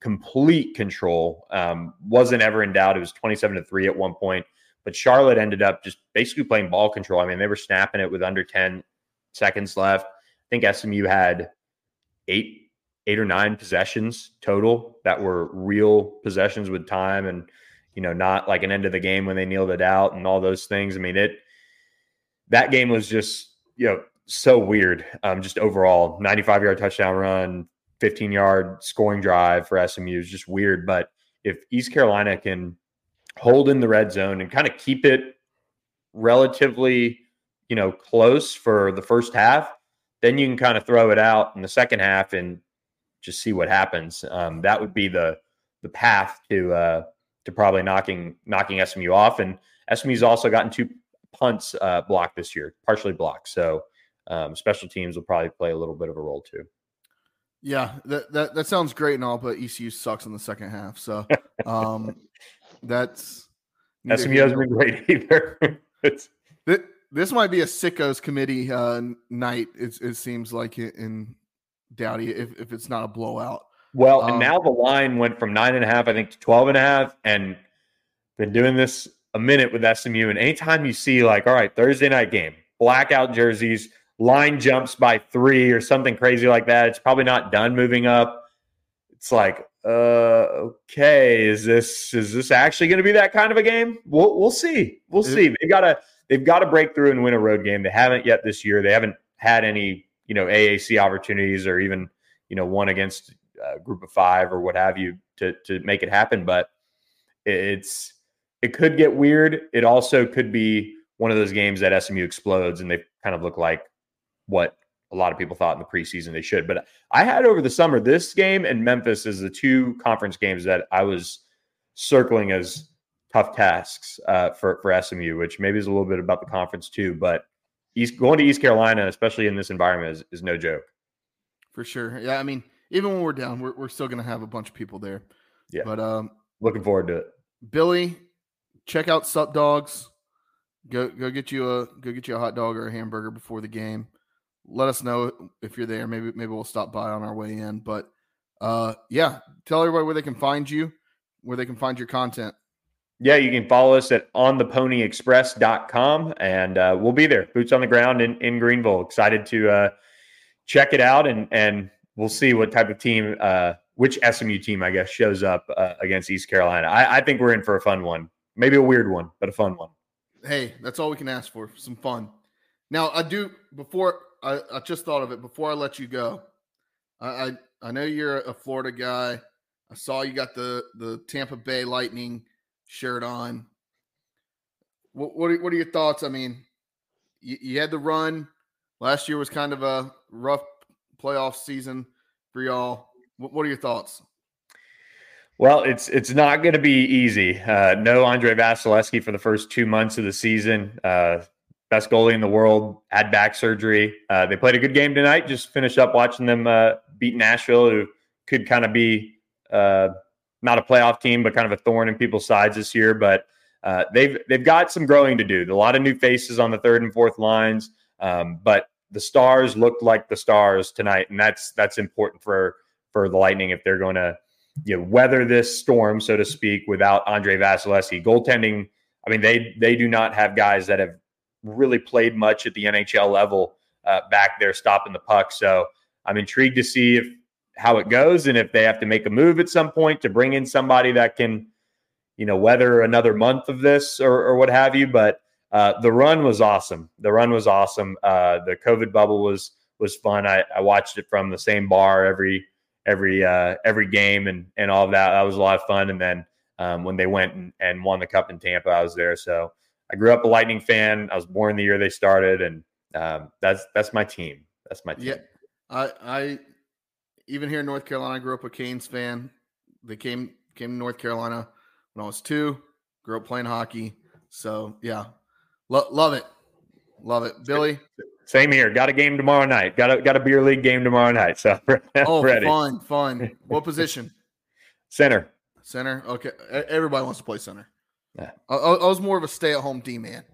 complete control. Um, wasn't ever in doubt. It was 27 to 3 at one point. But Charlotte ended up just basically playing ball control. I mean, they were snapping it with under 10 seconds left. I think SMU had eight, eight or nine possessions total that were real possessions with time and, you know, not like an end of the game when they kneeled it out and all those things. I mean, it, that game was just, you know, so weird. Um, just overall 95 yard touchdown run, 15 yard scoring drive for SMU is just weird. But if East Carolina can hold in the red zone and kind of keep it relatively, you know, close for the first half, then you can kind of throw it out in the second half and just see what happens. Um, that would be the the path to uh, to probably knocking knocking SMU off. And SMU's also gotten two punts uh, blocked this year, partially blocked. So um, special teams will probably play a little bit of a role too. Yeah, that, that that sounds great and all, but ECU sucks in the second half. So um, that's SMU hasn't been great either. it's this might be a sickos committee uh, night. It, it seems like it in Dowdy if, if it's not a blowout. Well, um, and now the line went from nine and a half, I think, to 12 and a half, and been doing this a minute with SMU. And anytime you see like, all right, Thursday night game, blackout jerseys, line jumps by three or something crazy like that. It's probably not done moving up. It's like, uh, okay, is this is this actually going to be that kind of a game? We'll we'll see. We'll see. They've got to they've got to break through and win a road game. They haven't yet this year. They haven't had any you know AAC opportunities or even you know one against a group of five or what have you to to make it happen. But it's it could get weird. It also could be one of those games that SMU explodes and they kind of look like what a lot of people thought in the preseason they should. But I had over the summer this game and Memphis is the two conference games that I was circling as tough tasks uh, for for SMU, which maybe is a little bit about the conference too. But East going to East Carolina, especially in this environment, is, is no joke. for sure. Yeah, I mean, even when we're down, we're we're still gonna have a bunch of people there. Yeah. But um, Looking forward to it. Billy, check out Sup Dogs. Go go get you a go get you a hot dog or a hamburger before the game. Let us know if you're there. Maybe maybe we'll stop by on our way in. But uh, yeah, tell everybody where they can find you, where they can find your content. Yeah, you can follow us at ontheponyexpress.com and uh, we'll be there, boots on the ground in, in Greenville. Excited to uh, check it out and and we'll see what type of team, uh, which SMU team, I guess, shows up uh, against East Carolina. I, I think we're in for a fun one, maybe a weird one, but a fun one. Hey, that's all we can ask for. Some fun. Now, I do before I, I just thought of it before I let you go. I, I I know you're a Florida guy. I saw you got the the Tampa Bay Lightning shirt on. What what are, what are your thoughts? I mean, you, you had the run last year was kind of a rough playoff season for y'all. What, what are your thoughts? Well, it's it's not going to be easy. Uh, no Andrei Vasilevskiy for the first two months of the season. Uh, best goalie in the world had back surgery. Uh, they played a good game tonight. Just finished up watching them uh, beat Nashville, who could kind of be uh, not a playoff team, but kind of a thorn in people's sides this year. But uh, they've they've got some growing to do. A lot of new faces on the third and fourth lines, um, but the stars looked like the stars tonight, and that's that's important for for the Lightning if they're going to you know weather this storm, so to speak, without Andrei Vasilevskiy. Goaltending, I mean they they do not have guys that have really played much at the NHL level uh, back there stopping the puck. So I'm intrigued to see if how it goes and if they have to make a move at some point to bring in somebody that can, you know, weather another month of this or, or what have you. But uh, the run was awesome. The run was awesome. Uh, the COVID bubble was was fun. I, I watched it from the same bar every every uh, every game and and all of that. That was a lot of fun. And then um, when they went and, and won the cup in Tampa, I was there. So I grew up a Lightning fan. I was born the year they started, and um, that's that's my team. That's my team. Yeah, I I even here in North Carolina, I grew up a Canes fan. They came came to North Carolina when I was two. Grew up playing hockey, so yeah, Lo- love it, love it, Billy. Same here. Got a game tomorrow night. Got a got a beer league game tomorrow night. So oh, ready. fun, fun. What position? Center. Center. Okay, everybody wants to play center. Yeah. I, I was more of a stay at home D man.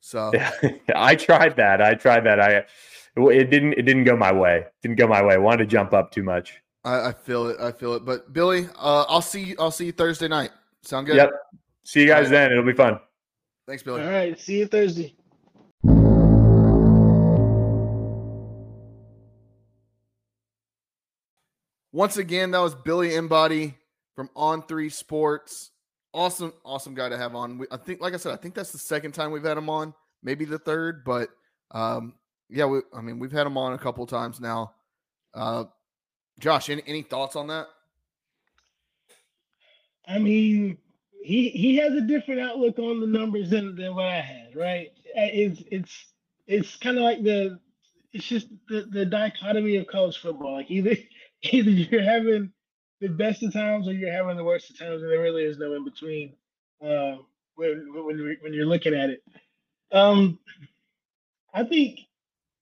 So yeah, I tried that. I tried that. I it didn't it didn't go my way. Didn't go my way. Wanted to jump up too much. I, I feel it. I feel it. But Billy, uh, I'll see you. I'll see you Thursday night. Sound good? Yep. See you guys right. then. It'll be fun. Thanks, Billy. All right. See you Thursday. Once again, that was Billy Embody from On3 Sports. Awesome, awesome guy to have on. We, I think, like I said, I think that's the second time we've had him on, maybe the third, but um, yeah, we, I mean, we've had him on a couple times now. Uh, Josh, any, any thoughts on that? I mean, he he has a different outlook on the numbers than, than what I had, right? It's it's it's kind of like the it's just the, the dichotomy of college football. Like either either you're having the best of times or you're having the worst of times, and there really is no in between uh, when when when you're looking at it. Um, I think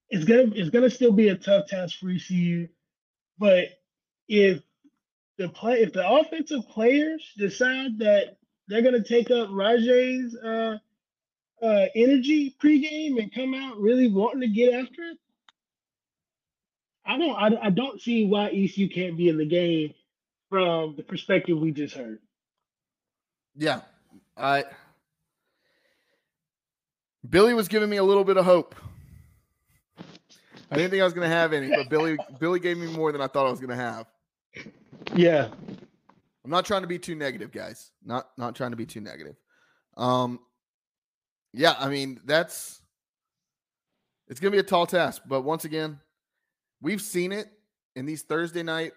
it's gonna it's gonna still be a tough task for ECU, but if the play if the offensive players decide that they're gonna take up Rajay's uh, uh, energy pregame and come out really wanting to get after it, I don't I, I don't see why ECU can't be in the game from the perspective we just heard. Yeah, I Billy was giving me a little bit of hope. I didn't think I was going to have any, but Billy Billy gave me more than I thought I was going to have. Yeah. I'm not trying to be too negative, guys. Not not trying to be too negative. Um yeah, I mean, that's it's going to be a tall task, but once again, we've seen it in these Thursday night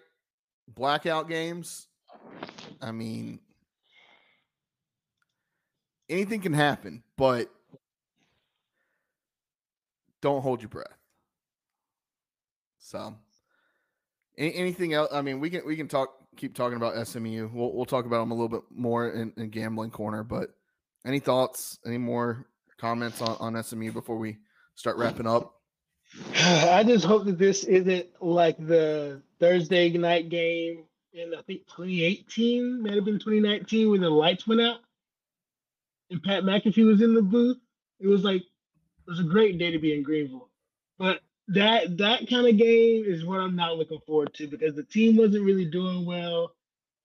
blackout games. I mean, anything can happen, but don't hold your breath. So, anything else? I mean, we can we can talk, keep talking about SMU. We'll we'll talk about them a little bit more in, in gambling corner. But any thoughts? Any more comments on on SMU before we start wrapping up? I just hope that this isn't like the Thursday night game in I think 2018, might have been 2019 when the lights went out and Pat McAfee was in the booth. It was like it was a great day to be in Greenville. But that that kind of game is what I'm not looking forward to because the team wasn't really doing well.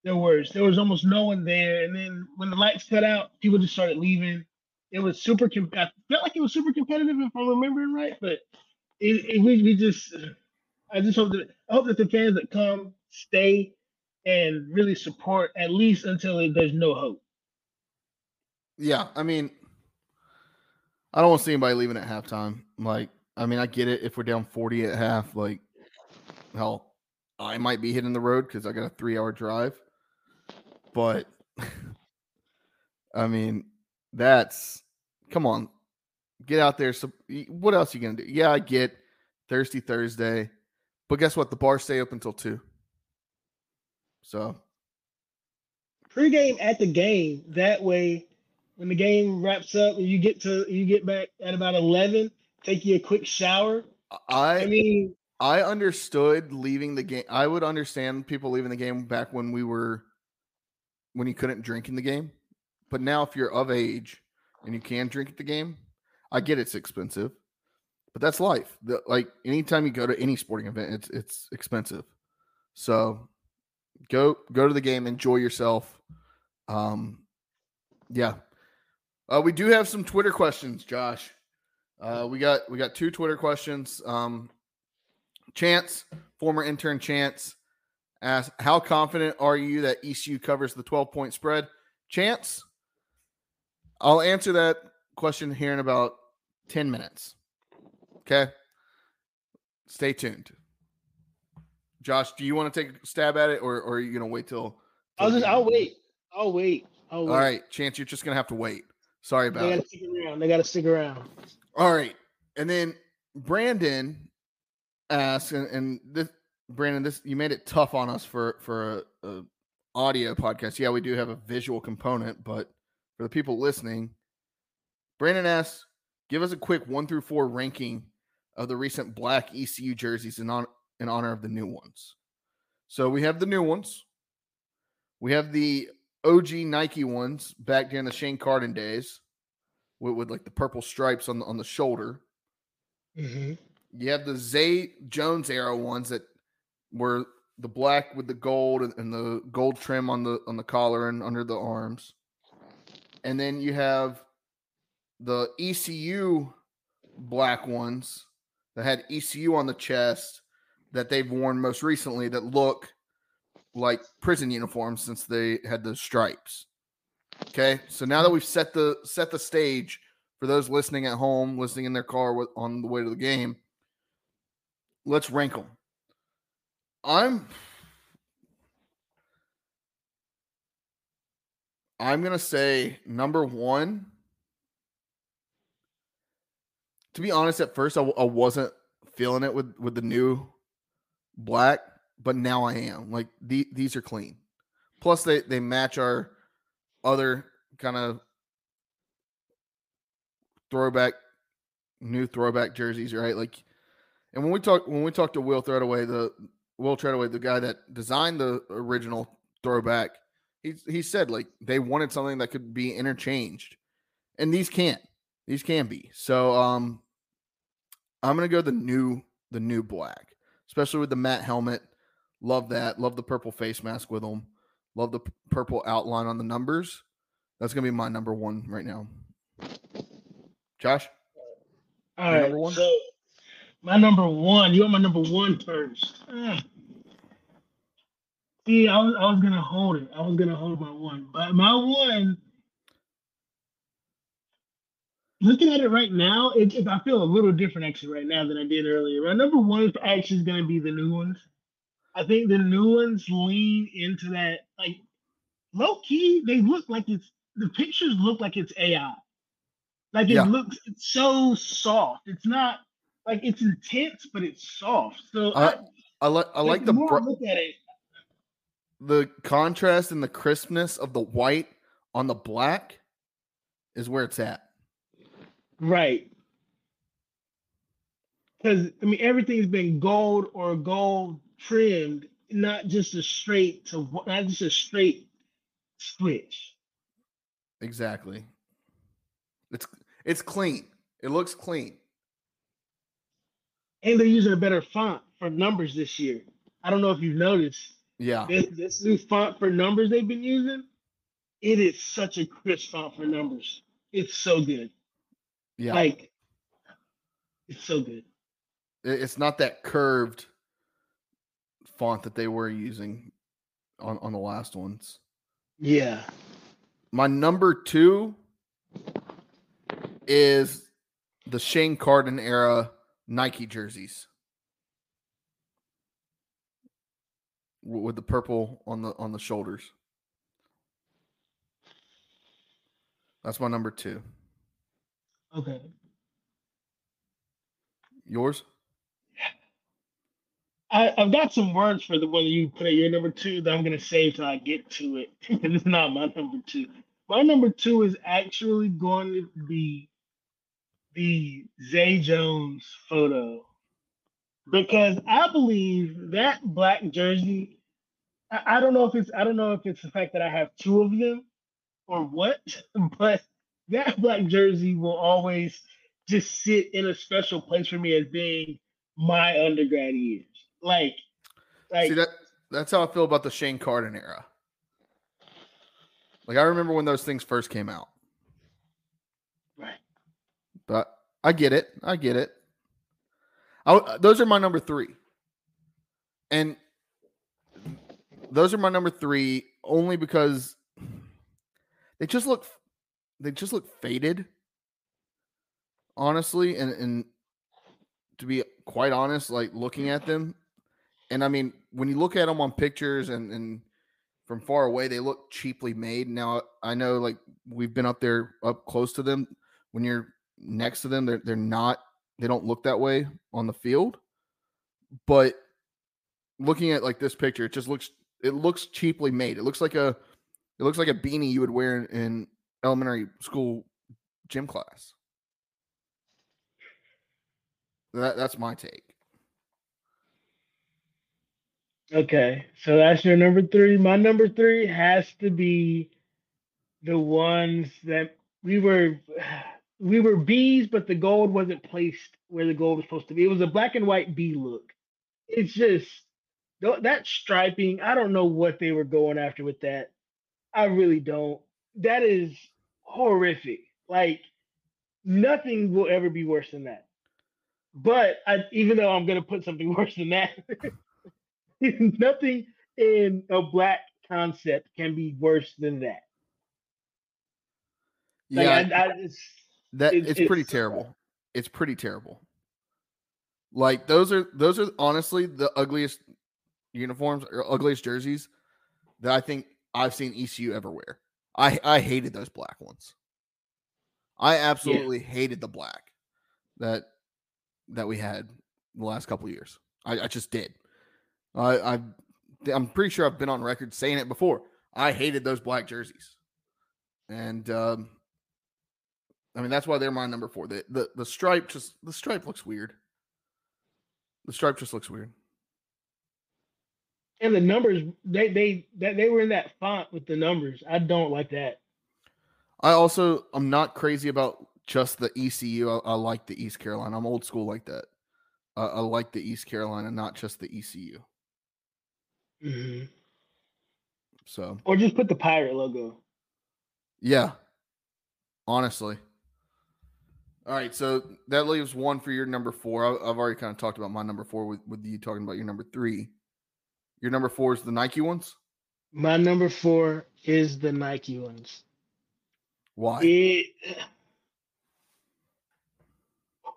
There was there was almost no one there, and then when the lights cut out, people just started leaving. It was super. I felt like it was super competitive if I'm remembering right, but it, it we, we just I just hope that I hope that the fans that come stay and really support at least until there's no hope. Yeah, I mean, I don't want to see anybody leaving at halftime. Like, I mean, I get it if we're down 40 at half. Like, hell, I might be hitting the road because I got a three hour drive. But, I mean, that's come on, get out there. So, what else are you gonna do? Yeah, I get Thirsty Thursday, but guess what? The bars stay open until two. So, pregame at the game. That way, when the game wraps up and you get to you get back at about eleven, take you a quick shower. I, I mean, I understood leaving the game. I would understand people leaving the game back when we were when you couldn't drink in the game. But now, if you're of age and you can drink at the game, I get it's expensive, but that's life. The, like anytime you go to any sporting event, it's it's expensive. So go go to the game, enjoy yourself. Um, yeah. Uh, we do have some Twitter questions, Josh. Uh, we got we got two Twitter questions. Um, Chance, former intern Chance, asked, "How confident are you that ECU covers the 12 point spread?" Chance, I'll answer that question here in about 10 minutes. Okay. Stay tuned. Josh, do you want to take a stab at it or, or are you going to wait till? till I'll just, I'll wait. I'll wait. I'll wait. All right. Chance, you're just going to have to wait. Sorry about they gotta it. Stick around. They got to stick around. All right. And then Brandon asks, and, and this, Brandon, this you made it tough on us for for a, a audio podcast. Yeah, we do have a visual component, but for the people listening, Brandon asks, give us a quick one through four ranking of the recent black ECU jerseys in, on, in honor of the new ones. So we have the new ones. We have the OG Nike ones back during the Shane Carden days with, with like the purple stripes on the, on the shoulder. Mm-hmm. You have the Zay Jones era ones that were the black with the gold and, and the gold trim on the on the collar and under the arms. And then you have the ECU black ones that had ECU on the chest that they've worn most recently that look like prison uniforms since they had the stripes. Okay, so now that we've set the set the stage for those listening at home, listening in their car with, on the way to the game, let's rank them. I'm I'm gonna say number one. To be honest, at first I, I wasn't feeling it with with the new black, but now I am. Like the, these are clean. Plus, they they match our other kind of throwback, new throwback jerseys, right? Like, and when we talk when we talk to Will Threadaway, the Will Threadaway, the guy that designed the original throwback, he he said like they wanted something that could be interchanged, and these can't. These can be. So um, I'm gonna go the new the new black, especially with the matte helmet. Love that. Love the purple face mask with them. Love the p- purple outline on the numbers. That's gonna be my number one right now. Josh, All right. number one? So my number one. You want my number one first? Ah. See, I was I was gonna hold it. I was gonna hold my one, but my one. Looking at it right now, it, I feel a little different actually right now than I did earlier. My number one is actually going to be the new ones. I think the new ones lean into that like low key. They look like it's the pictures look like it's AI. Like it Yeah. looks, it's so soft. It's not like it's intense, but it's soft. So I- I like I like the more I br- look at it. the contrast and the crispness of the white on the black is where it's at. Right. because I mean everything's been gold or gold trimmed, not just a straight to not just a straight switch. Exactly. It's it's clean. It looks clean. And they're using a better font for numbers this year. I don't know if you've noticed. Yeah. This, this new font for numbers they've been using, it is such a crisp font for numbers. It's so good. Yeah. Like it's so good. It's not that curved font that they were using on, on the last ones. Yeah. My number two is the Shane Carden era Nike jerseys with the purple on the on the shoulders. That's my number two. Okay. Yours? I, I've got some words for the one that you put at your number two that I'm gonna save till I get to it. it's not my number two. My number two is actually going to be the Zay Jones photo because I believe that black jersey. I, I don't know if it's I don't know if it's the fact that I have two of them or what, but that black jersey will always just sit in a special place for me as being my undergrad years. Like, like See that that's how I feel about the Shane Carden era. Like I remember when those things first came out. right. But I get it. I get it. I, those are my number three. And those are my number three only because they just look they just look faded. Honestly, and and to be quite honest, like looking at them, and I mean, when you look at them on pictures and and from far away, they look cheaply made. Now I know like we've been up there up close to them. When you're next to them, they're they're not they don't look that way on the field. But looking at like this picture, it just looks it looks cheaply made. It looks like a it looks like a beanie you would wear in, in elementary school gym class. That that's my take. Okay, so that's your number three. My number three has to be the ones that we were we were bees, but the gold wasn't placed where the gold was supposed to be. It was a black and white bee look. It's just that striping. I don't know what they were going after with that. I really don't. That is horrific. Like nothing will ever be worse than that. But I, even though I'm gonna put something worse than that, nothing in a black concept can be worse than that. Like, Yeah, I, I, it's, that it- it's pretty it's- uh, terrible. It's pretty terrible. Like those are those are honestly the ugliest uniforms or ugliest jerseys that I think I've seen ECU ever wear. I I hated those black ones. I absolutely hated the black that that we had the last couple of years. I, I just did. I I I'm pretty sure I've been on record saying it before. I hated those black jerseys, and um, I mean that's why they're my number four. The the the stripe just the stripe looks weird. The stripe just looks weird. And the numbers they they that they were in that font with the numbers. I don't like that. I also I'm not crazy about just the ECU. I, I like the East Carolina. I'm old school like that. Uh, I like the East Carolina, not just the ECU. Mhm. So Or just put the pirate logo. yeah, honestly. All right, so that leaves one for your number four. I, I've already kind of talked about my number four with, with you talking about your number three. Your number four is the Nike ones. My number four is the Nike ones. Why? It,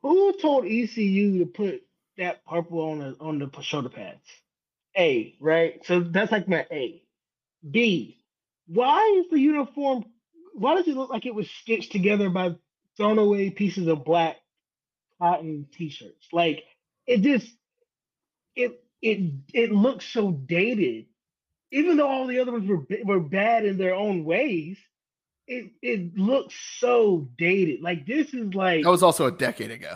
who told ECU to put that purple on the on the shoulder pads? A, right? So that's like my A. B, why is the uniform? Why does it look like it was stitched together by thrown away pieces of black cotton t-shirts? Like it just it it it looks so dated. Even though all the other ones were were bad in their own ways, it it looks so dated. Like this is like That was also a decade ago.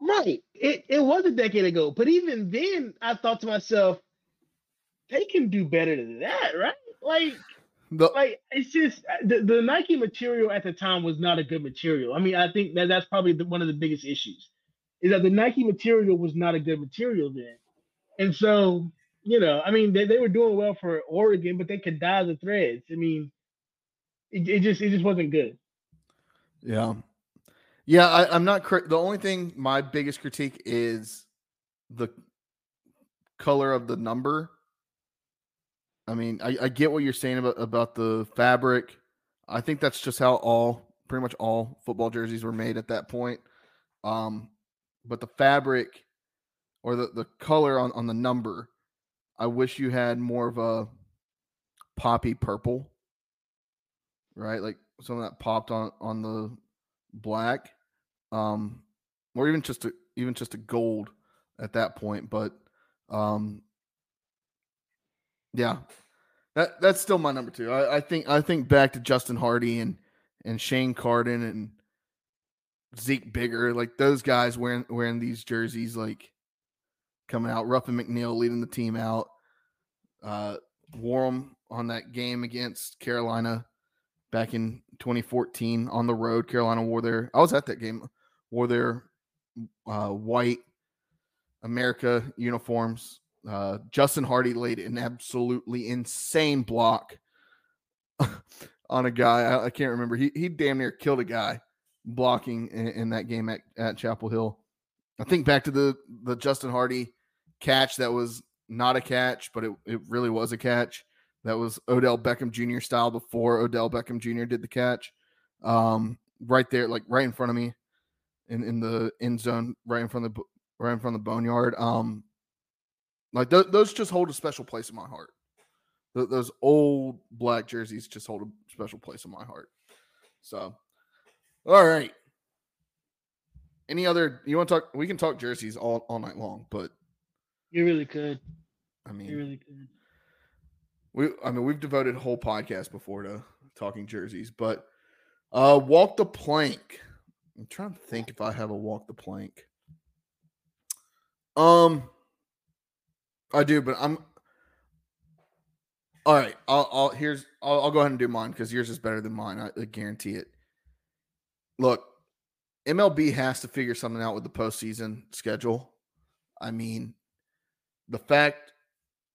Right. It it was a decade ago, but even then, I thought to myself, they can do better than that, right? Like, The, like it's just uh, the, the Nike material at the time was not a good material. I mean, I think that that's probably the, one of the biggest issues is that the Nike material was not a good material then, and so you know, I mean, they, they were doing well for Oregon, but they could dye the threads. I mean, it, it just it just wasn't good. yeah. Yeah, I, I'm not. Cri- the only thing, my biggest critique is the color of the number. I mean, I, I get what you're saying about about the fabric. I think that's just how all pretty much all football jerseys were made at that point. Um, but the fabric or the, the color on, on the number, I wish you had more of a poppy purple, right? Like some of that popped on on the black, um, or even just a even just a gold at that point. But um, yeah, that that's still my number two. I, I think I think back to Justin Hardy and and Shane Carden and Zeek Bigger, like those guys wearing wearing these jerseys, like coming out. Ruffin McNeill leading the team out. Uh, wore them on that game against Carolina back in 2014 on the road. Carolina wore their. I was at that game. Wore their uh, white America uniforms. Uh, Justin Hardy laid an absolutely insane block on a guy. I, I can't remember. He he damn near killed a guy blocking in, in that game at, at Chapel Hill. I think back to the the Justin Hardy catch that was not a catch, but it, it really was a catch. That was Odell Beckham Jr. style before Odell Beckham Jr. did the catch. Um, right there, like right in front of me in, in the end zone, right in front of the right in front of the boneyard. Um, like th- those just hold a special place in my heart. Th- those old black jerseys just hold a special place in my heart. So, all right. Any other you want to talk? We can talk jerseys all, all night long, but You really could. I mean, You really could. we I mean we've devoted a whole podcast before to talking jerseys, but uh walk the plank. I'm trying to think if I have a walk the plank. Um I do, but I'm all right. I'll, I'll here's I'll, I'll go ahead and do mine because yours is better than mine. I, I guarantee it. Look, MLB has to figure something out with the postseason schedule. I mean, the fact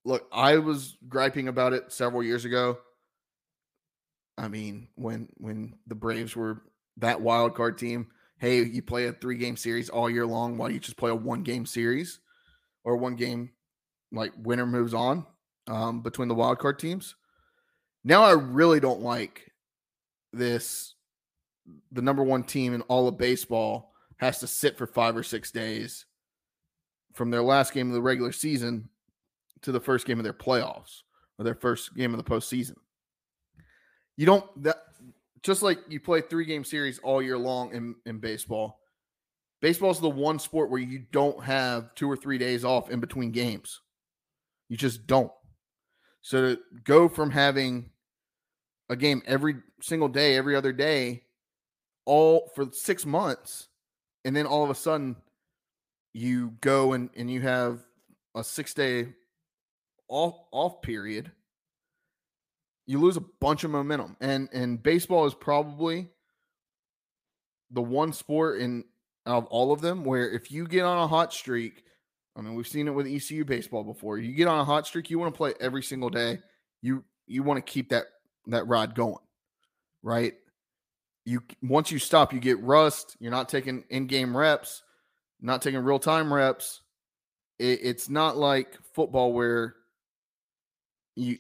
look, I was griping about it several years ago. I mean, when when the Braves were that wild card team, hey, you play a three game series all year long. Do you just play a one game series or one game like winner moves on um, between the wild card teams? Now I really don't like this. The number one team in all of baseball has to sit for five or six days from their last game of the regular season to the first game of their playoffs or their first game of the postseason. You don't that just like you play three game series all year long in, in baseball. Baseball is the one sport where you don't have two or three days off in between games. You just don't. So to go from having a game every single day, every other day, all for six months, and then all of a sudden you go and, and you have a six day off off period, you lose a bunch of momentum. And and baseball is probably the one sport in of all of them where if you get on a hot streak, I mean we've seen it with ECU baseball before. You get on a hot streak, you want to play every single day. You you want to keep that that ride going, right? You once you stop, you get rust. You're not taking in-game reps, not taking real-time reps. It, it's not like football where you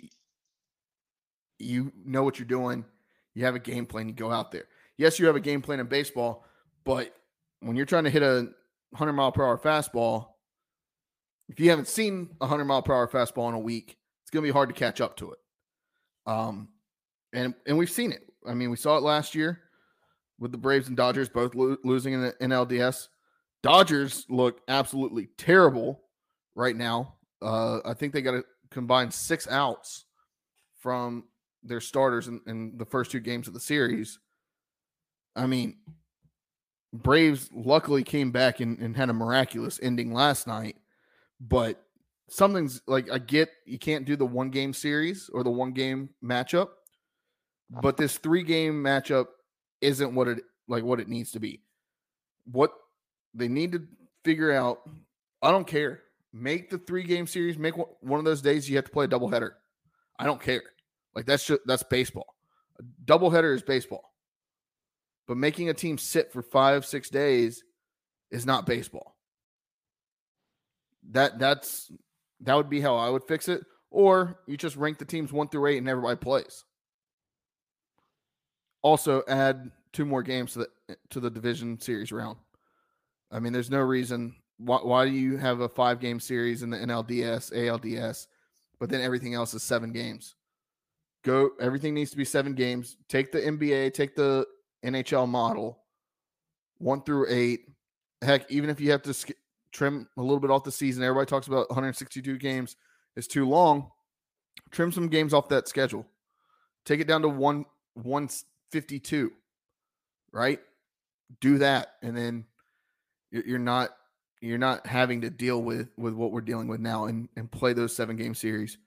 you know what you're doing. You have a game plan. You go out there. Yes, you have a game plan in baseball, but when you're trying to hit a 100 mile per hour fastball, if you haven't seen a 100 mile per hour fastball in a week, it's going to be hard to catch up to it. Um, and and we've seen it. I mean, we saw it last year with the Braves and Dodgers both lo- losing in the NLDS. Dodgers look absolutely terrible right now. Uh, I think they got to combine six outs from their starters in, in the first two games of the series. I mean, Braves luckily came back and, and had a miraculous ending last night, but something's like I get you can't do the one game series or the one game matchup, but this three game matchup isn't what it like what it needs to be. What they need to figure out, I don't care. Make the three game series. Make one of those days you have to play a doubleheader. I don't care. Like that's just that's baseball. A doubleheader is baseball. But making a team sit for five, six days is not baseball. That that's that would be how I would fix it. Or you just rank the teams one through eight and everybody plays. Also, add two more games to the to the division series round. I mean, there's no reason why, why do you have a five game series in the NLDS, ALDS, but then everything else is seven games. Go, everything needs to be seven games. Take the NBA, take the NHL model, one through eight. Heck, even if you have to sk- trim a little bit off the season, everybody talks about 162 games is too long. Trim some games off that schedule. Take it down to one 152, right? Do that, and then you're not you're not having to deal with with what we're dealing with now and and play those seven game series.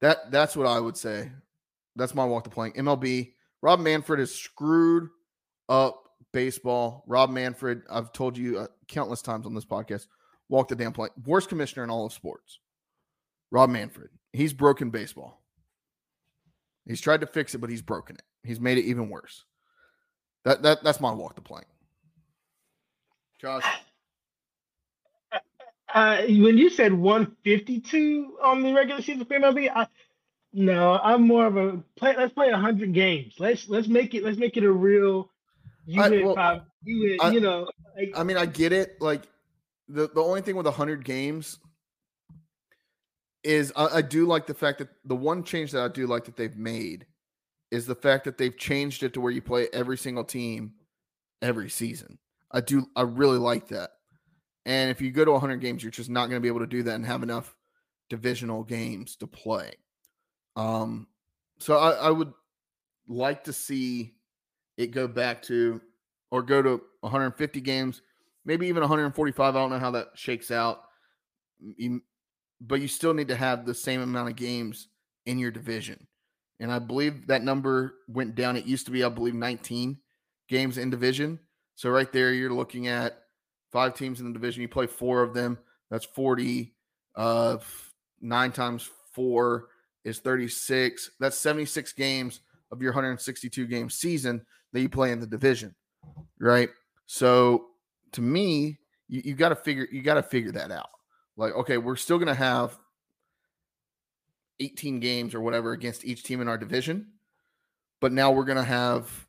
That that's what I would say. That's my walk to playing. MLB. Rob Manfred is screwed up baseball. Rob Manfred, I've told you uh, countless times on this podcast, walk the damn plank. Worst commissioner in all of sports. Rob Manfred. He's broken baseball. He's tried to fix it, but he's broken it. He's made it even worse. That that that's my walk the plank. Josh. Uh, when you said 152 on the regular season for MLB, I, no, I'm more of a play. Let's play 100 games. Let's let's make it let's make it a real unit. well, five, unit I, you know. Like, I mean, I get it. Like the the only thing with 100 games is I, I do like the fact that the one change that I do like that they've made is the fact that they've changed it to where you play every single team every season. I do I really like that. And if you go to 100 games, you're just not going to be able to do that and have enough divisional games to play. Um, so I, I would like to see it go back to or go to 150 games, maybe even 145. I don't know how that shakes out. You, but you still need to have the same amount of games in your division. And I believe that number went down. It used to be, I believe, 19 games in division. So right there, you're looking at five teams in the division. You play four of them. That's 40. Uh, nine times four is 36. That's 76 games of your 162 game season that you play in the division, right? So to me, you, you got to figure you got to figure that out. Like, okay, we're still gonna have 18 games or whatever against each team in our division, but now we're gonna have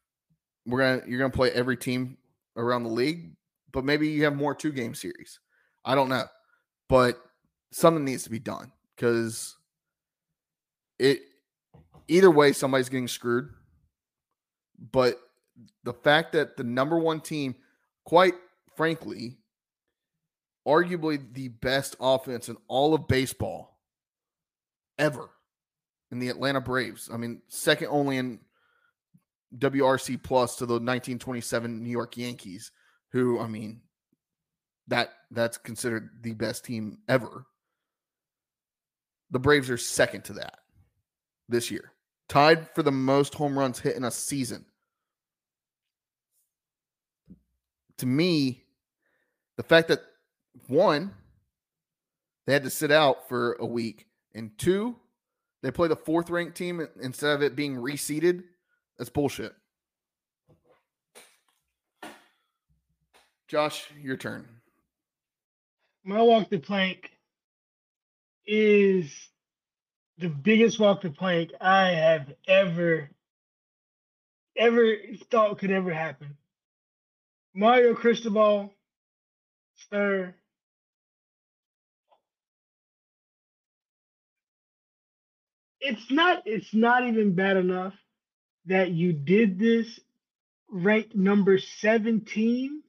we're gonna you're gonna play every team around the league, but maybe you have more two game series. I don't know, but something needs to be done because it either way somebody's getting screwed. But the fact that the number one team, quite frankly, arguably the best offense in all of baseball ever in the Atlanta Braves. I mean, second only in WRC plus to the 1927 New York Yankees, who I mean, that that's considered the best team ever. The Braves are second to that this year, tied for the most home runs hit in a season. To me, the fact that one, they had to sit out for a week, and two, they play the fourth ranked team instead of it being reseeded. That's bullshit. Josh, your turn. My walk the plank is the biggest walk the plank I have ever, ever thought could ever happen. Mario Cristobal, sir. It's not. It's not even bad enough that you did this ranked number 17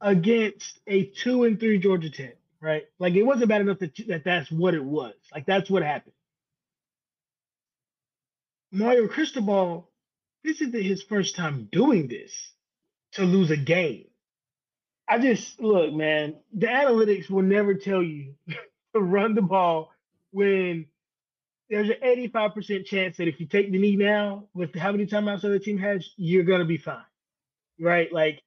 against a two and three Georgia Tech, right? Like it wasn't bad enough that, that that's what it was. Like that's what happened. Mario Cristobal, this isn't his first time doing this to lose a game. I just look, man. The analytics will never tell you to run the ball when there's an 85% chance that if you take the knee now, with how many timeouts the other team has, you're gonna be fine, right? Like,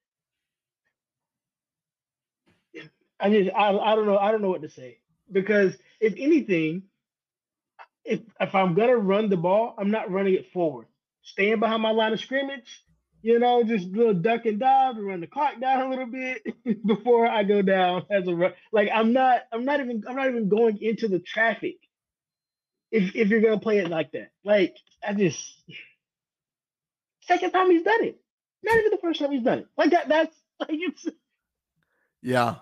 I just I, I don't know I don't know what to say because if anything, if if I'm gonna run the ball, I'm not running it forward. Staying behind my line of scrimmage, you know, just little duck and dive and run the clock down a little bit before I go down as a run. Like I'm not, I'm not even, I'm not even going into the traffic. If if you're gonna play it like that, like I just second time he's done it. Not even the first time he's done it. Like that. That's like it's. Yeah,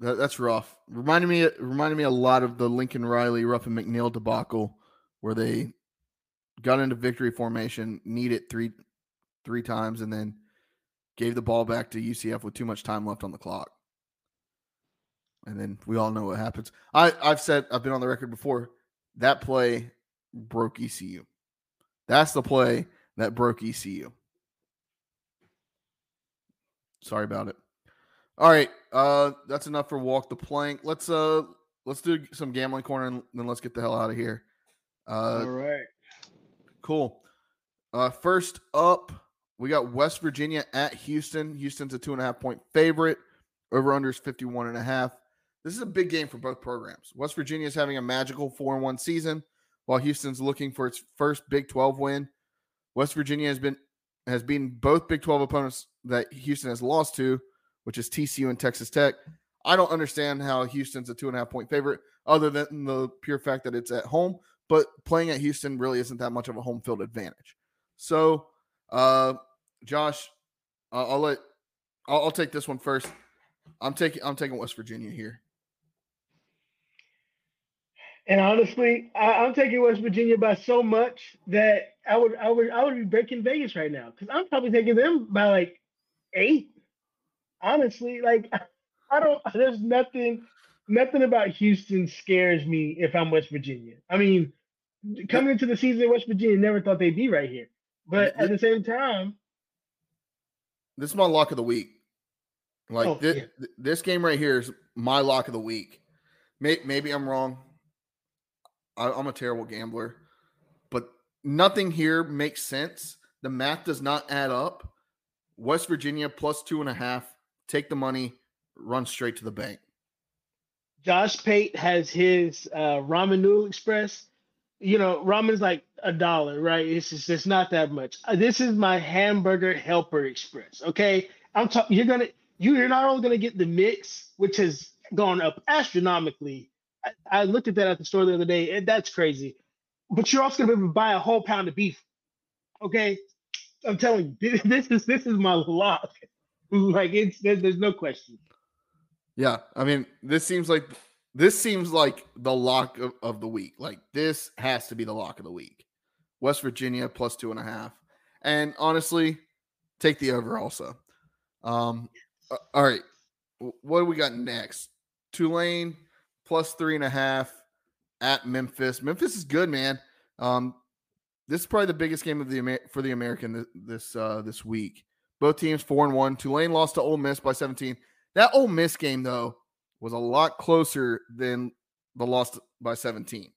that, that's rough. Reminded me, reminded me a lot of the Lincoln Riley, Ruffin McNeill debacle, where they got into victory formation, needed three three times, and then gave the ball back to UCF with too much time left on the clock. And then we all know what happens. I, I've said I've been on the record before. That play broke ECU. That's the play that broke ECU. Sorry about it. All right, uh, that's enough for walk the plank. Let's uh, let's do some gambling corner and then let's get the hell out of here. Uh, All right. Cool. Uh, first up, we got West Virginia at Houston. Houston's a two and a half point favorite. Over under is 51 and a half. This is a big game for both programs. West Virginia is having a magical 4 and 1 season, while Houston's looking for its first Big 12 win. West Virginia has been has beaten both Big 12 opponents that Houston has lost to, which is TCU and Texas Tech. I don't understand how Houston's a two and a half point favorite, other than the pure fact that it's at home. But playing at Houston really isn't that much of a home field advantage. So, uh, Josh, I'll, I'll let I'll, I'll take this one first. I'm taking I'm taking West Virginia here. And honestly, I, I'm taking West Virginia by so much that I would I would I would be breaking Vegas right now because I'm probably taking them by like eight. Honestly, like I don't. There's nothing nothing about Houston scares me if I'm West Virginia. I mean, coming into the season, West Virginia never thought they'd be right here, but at the same time, This is my lock of the week. Like Oh, thi- yeah. this game right here is my lock of the week. May- maybe I'm wrong. I- I'm a terrible gambler, but nothing here makes sense. The math does not add up. West Virginia plus two and a half. Take the money, run straight to the bank. Josh Pate has his uh, ramen noodle express. You know, ramen's like a dollar, right? It's just it's not that much. Uh, this is my hamburger helper express. Okay, I'm talking. You're gonna you- you're not only gonna get the mix, which has gone up astronomically. I, I looked at that at the store the other day, and that's crazy. But you're also gonna be able to buy a whole pound of beef. Okay, I'm telling you, this is this is my lock. Like it's there, there's no question. Yeah, I mean, this seems like this seems like the lock of, of the week. Like this has to be the lock of the week. West Virginia plus two and a half, and honestly, take the over also. Um, all right, what do we got next? Tulane plus three and a half at Memphis. Memphis is good, man. Um, this is probably the biggest game of the for the American th- this uh, this week. Both teams four and one. Tulane lost to Ole Miss by 17. That Ole Miss game though was a lot closer than the loss by 17.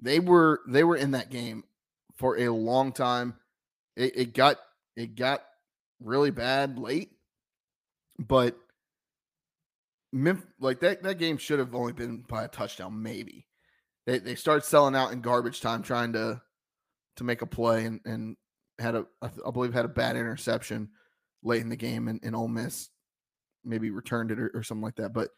They were they were in that game for a long time. It, it got it got really bad late, but Memphis, like that that game should have only been by a touchdown, maybe. They they started selling out in garbage time trying to to make a play and and had a I believe had a bad interception late in the game and, and Ole Miss maybe returned it or, or something like that. But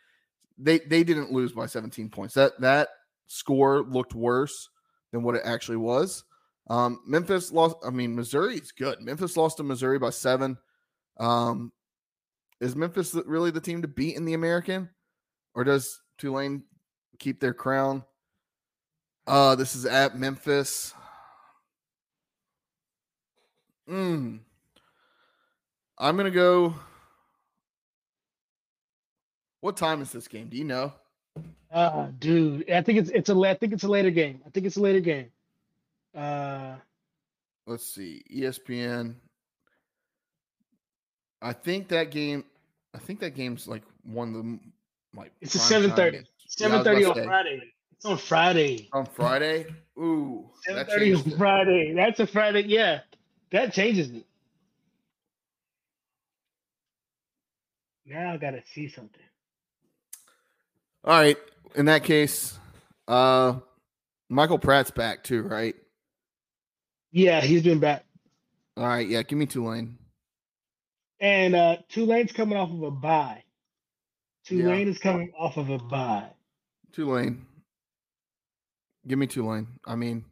they they didn't lose by 17 points. That that score looked worse than what it actually was. Um, Memphis lost. I mean, Missouri is good. Memphis lost to Missouri by seven. Um, is Memphis really the team to beat in the American, or does Tulane keep their crown? Uh, this is at Memphis. Mm. I'm gonna go. What time is this game? Do you know? Ah, dude, I think it's it's a I think it's a later game. I think it's a later game. Uh, Let's see. ESPN. I think that game. I think that game's like one of the like. It's a seven thirty. games. Yeah, I was Seven thirty on say, Friday. It's on Friday. On Friday, ooh, Seven that on it. Friday. That's a Friday. Yeah, that changes it. Now I gotta see something. All right. In that case, uh, Michael Pratt's back too, right? Yeah, he's been back, All right. Yeah. Give me Tulane. And uh Tulane's coming off of a bye. Yeah. Tulane is coming off of a bye. Tulane. Give me Tulane. I mean,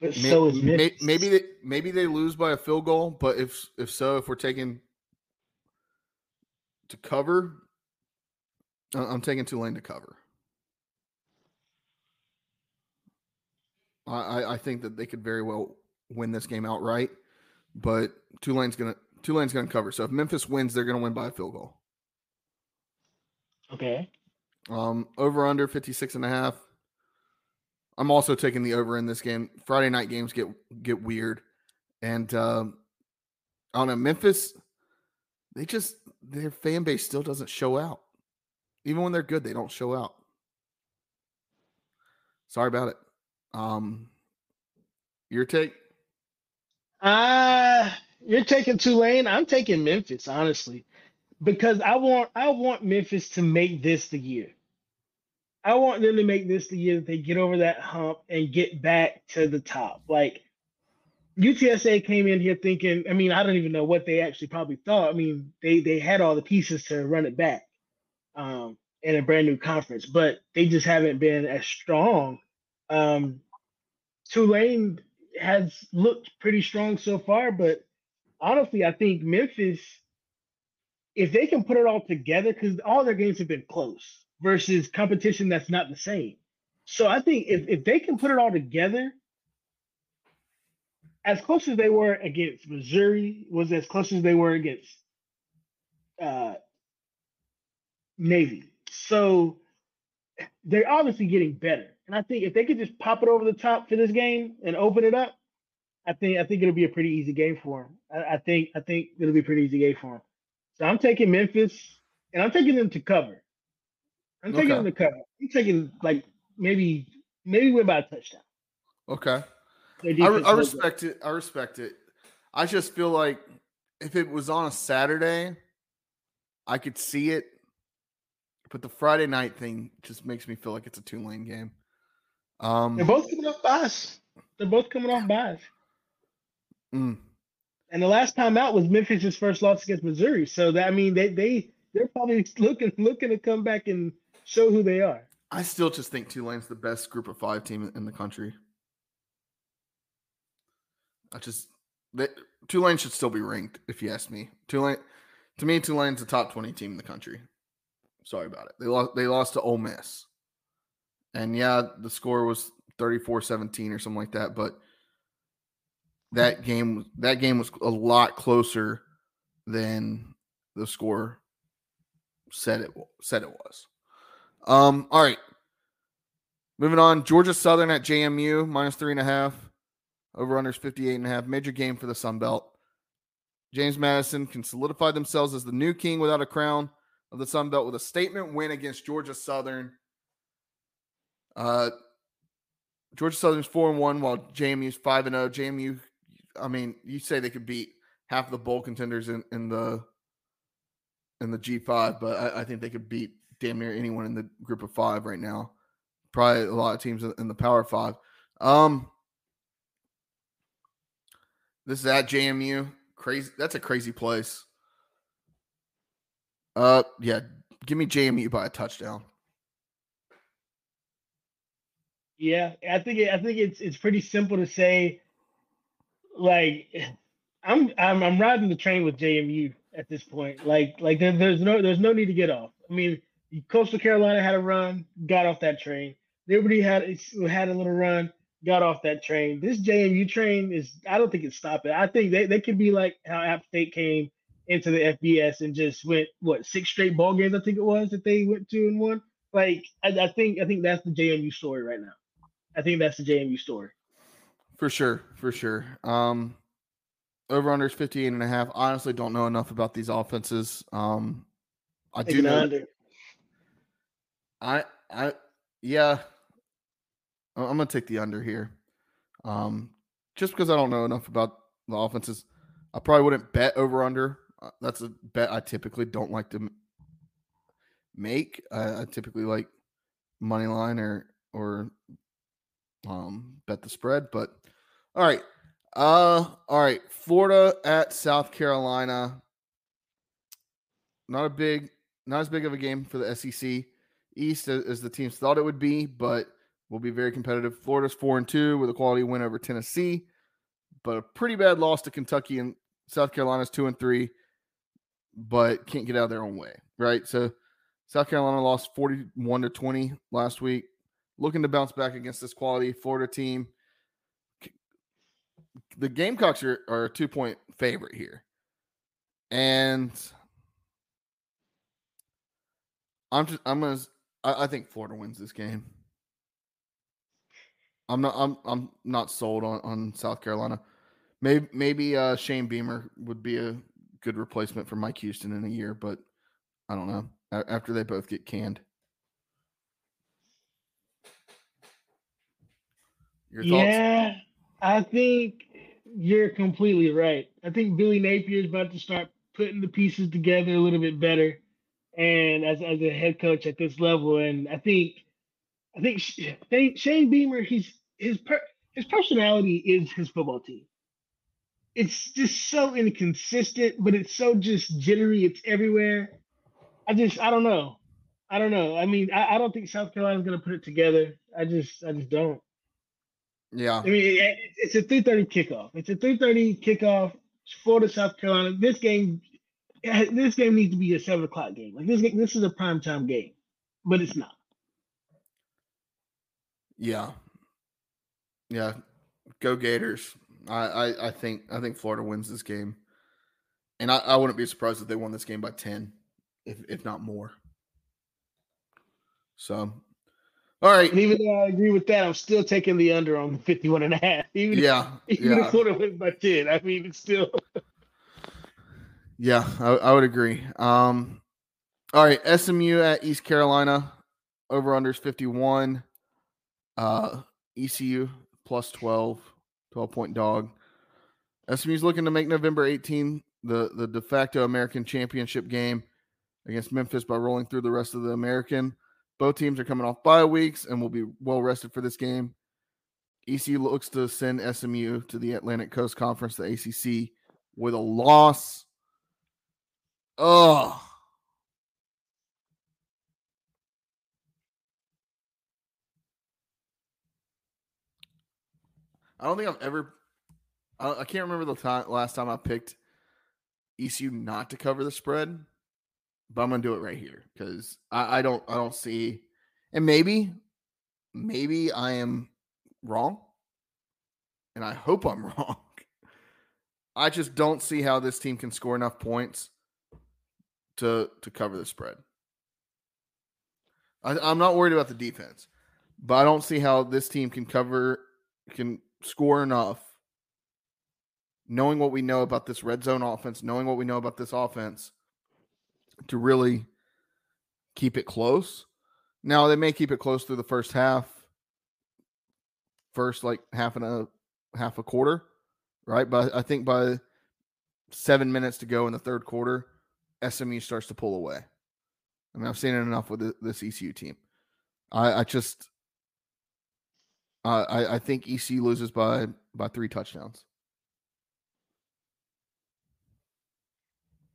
But may- so is may- maybe they maybe they lose by a field goal, but if if so, if we're taking to cover, I'm taking Tulane to cover. I, I I think that they could very well win this game outright, but Tulane's gonna Tulane's gonna cover. So if Memphis wins, they're gonna win by a field goal. okay. Um, over under 56 and a half. I'm also taking the over in this game. Friday night games get get weird. And um I don't know, Memphis, they just their fan base still doesn't show out. Even when they're good, they don't show out. Sorry about it. Um your take? Uh you're taking Tulane. I'm taking Memphis, honestly, because I want I want Memphis to make this the year. I want them to make this the year that they get over that hump and get back to the top. Like UTSA came in here thinking, I mean, I don't even know what they actually probably thought. I mean, they they had all the pieces to run it back um, in a brand new conference, but they just haven't been as strong. Um, Tulane has looked pretty strong so far, but honestly, I think Memphis, if they can put it all together, because all their games have been close versus competition that's not the same. So I think if, if they can put it all together, as close as they were against Missouri, was as close as they were against uh, Navy. So they're obviously getting better. And I think if they could just pop it over the top for this game and open it up, I think I think it'll be a pretty easy game for them. I, I think I think it'll be a pretty easy game for them. So I'm taking Memphis, and I'm taking them to cover. I'm taking Okay. them to cover. I'm taking like maybe maybe win by a touchdown. Okay. I, I respect it. I respect it. I just feel like if it was on a Saturday, I could see it. But the Friday night thing just makes me feel like it's a Tulane game. Um, They're both coming off byes. They're both coming off byes. mm, And the last time out was Memphis's first loss against Missouri. So that I mean they they they're probably looking looking to come back and show who they are. I still just think Tulane's the best group of five team in the country. I just they, Tulane should still be ranked, if you ask me. Tulane, to me, Tulane's a top twenty team in the country. Sorry about it. They lost. They lost to Ole Miss, and yeah, the score was 34-17 or something like that. But that game, that game was a lot closer than the score said it said it was. Um, all right. Moving on. Georgia Southern at JMU, minus three and a half. Over unders 58 and a half. Major game for the Sun Belt. James Madison can solidify themselves as the new king without a crown of the Sun Belt with a statement win against Georgia Southern. Uh Georgia Southern's 4 and 1 while JMU's 5 and 0. JMU, I mean, you say they could beat half the bowl contenders in, in the in the G5, but I, I think they could beat damn near anyone in the group of five right now. Probably a lot of teams in the Power Five. Um, this is at JMU. Crazy. That's a crazy place. Uh, yeah. Give me JMU by a touchdown. Yeah, I think it, I think it's it's pretty simple to say. Like, I'm I'm I'm riding the train with JMU at this point. Like like there, there's no there's no need to get off. I mean, Coastal Carolina had a run, got off that train. Liberty had had a little run, got off that train. This JMU train is I don't think it's stopping. I think they, they could be like how App State came into the FBS and just went what six straight ball games I think it was that they went two and one. Like I, I think I think that's the JMU story right now. I think that's the JMU story. For sure. For sure. Um, Over under is 58 and a half. Honestly, don't know enough about these offenses. Um, I do know. under. I I yeah. I'm gonna take the under here. Um, just because I don't know enough about the offenses, I probably wouldn't bet over under. Uh, That's a bet I typically don't like to m- make. I, I typically like money line or or um bet the spread. But all right, uh, all right. Florida at South Carolina. Not a big, not as big of a game for the SEC East as, the teams thought it would be, but will be very competitive. Florida's four and two with a quality win over Tennessee, but a pretty bad loss to Kentucky and South Carolina's two and three, but can't get out of their own way, right? So South Carolina lost 41 to 20 last week. Looking to bounce back against this quality Florida team. The Gamecocks are, are a two point favorite here. And I'm just I'm gonna I, I think Florida wins this game. I'm not I'm I'm not sold on, on South Carolina. Maybe maybe uh Shane Beamer would be a good replacement for Mike Houston in a year, but I don't know. After they both get canned. Your thoughts? Yeah, I think you're completely right. I think Billy Napier is about to start putting the pieces together a little bit better, and as as a head coach at this level, and I think, I think Shane, Beamer, he's his per, his personality is his football team. It's just so inconsistent, but it's so just jittery. It's everywhere. I just I don't know. I don't know. I mean, I, I don't think South Carolina's gonna put it together. I just I just don't. Yeah. I mean, it- it's a 3:30 kickoff. It's a 3:30 kickoff. Florida, South Carolina. This game, this game needs to be a seven o'clock game. Like this, this is a prime time game, but it's not. Yeah. Yeah. Go Gators. I, I, I think I think Florida wins this game. And I, I wouldn't be surprised if they won this game by 10, if if not more. So all right. And even though I agree with that, I'm still taking the under on 51 and a half. Even Yeah. even Yeah. if Florida wins by 10, I mean, it's still. Yeah, I, I would agree. Um all right, SMU at East Carolina. Over unders 51. Uh ECU plus 12, 12 point dog. SMU's looking to make November 18 the the de facto American championship game against Memphis by rolling through the rest of the American. Both teams are coming off bye weeks and will be well rested for this game. ECU looks to send SMU to the Atlantic Coast Conference, the ACC, with a loss. Oh, I don't think I've ever. I, I can't remember the time last time I picked ECU not to cover the spread, but I'm gonna do it right here because I, I don't I don't see, and maybe maybe I am wrong, and I hope I'm wrong. I just don't see how this team can score enough points to to cover the spread. I, I'm not worried about the defense, but I don't see how this team can cover can score enough. Knowing what we know about this red zone offense, knowing what we know about this offense, to really keep it close. Now they may keep it close through the first half, first like half and a half a quarter, right? But I think by seven minutes to go in the third quarter, SMU starts to pull away. I mean, I've seen it enough with this ECU team. I, I just, I, I think ECU loses by by three touchdowns.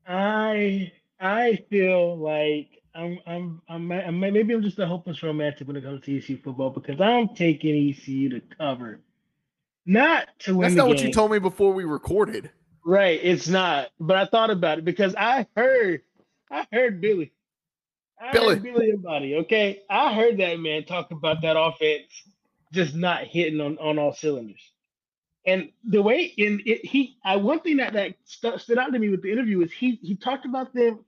I I feel like I'm I'm I'm, I'm maybe I'm just a hopeless romantic when it comes to ECU football because I'm taking ECU to cover, not to win. That's not what you told me before we recorded. Right, it's not. But I thought about it because I heard, I heard Billy, I Billy. heard Billy Embody. Okay, I heard that man talk about that offense just not hitting on on all cylinders. And the way in it, he, I one thing that that stu- stood out to me with the interview is he he talked about them.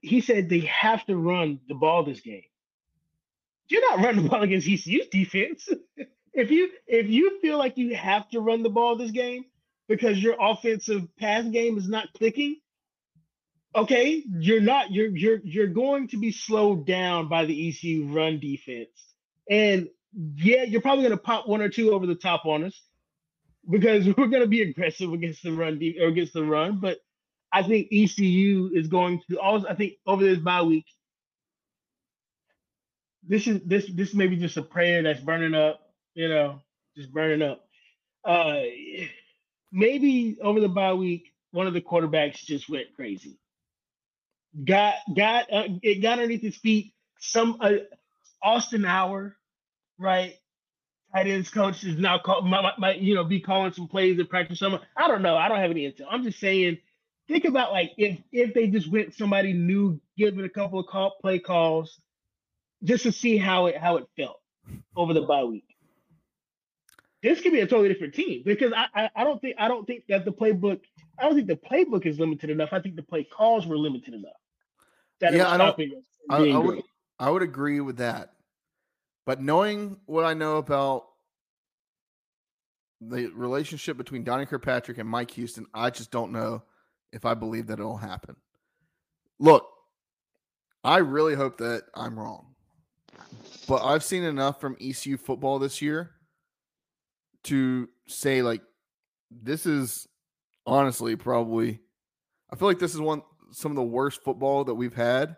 He said they have to run the ball this game. You're not running the ball against ECU's defense. if you if you feel like you have to run the ball this game, because your offensive pass game is not clicking, okay, you're not you're you're you're going to be slowed down by the ECU run defense. And yeah, you're probably going to pop one or two over the top on us because we're going to be aggressive against the run de- or against the run. But I think ECU is going to also. I think over this bye week, this is this this may be just a prayer that's burning up. You know, just burning up. Uh, maybe over the bye week, one of the quarterbacks just went crazy. Got got uh, it got underneath his feet. Some uh, Austin Hour, right? Tight ends coach is now call, might, might you know be calling some plays in practice. Some I don't know. I don't have any intel. I'm just saying. Think about like if if they just went somebody new, give it a couple of call, play calls, just to see how it how it felt over the bye week. This could be a totally different team because I, I I don't think I don't think that the playbook I don't think the playbook is limited enough. I think the play calls were limited enough. That yeah, I don't. I, I would I would agree with that, but knowing what I know about the relationship between Donnie Kirkpatrick and Mike Houston, I just don't know if I believe that it'll happen. Look, I really hope that I'm wrong. But I've seen enough from ECU football this year to say like this is honestly probably I feel like this is one some of the worst football that we've had.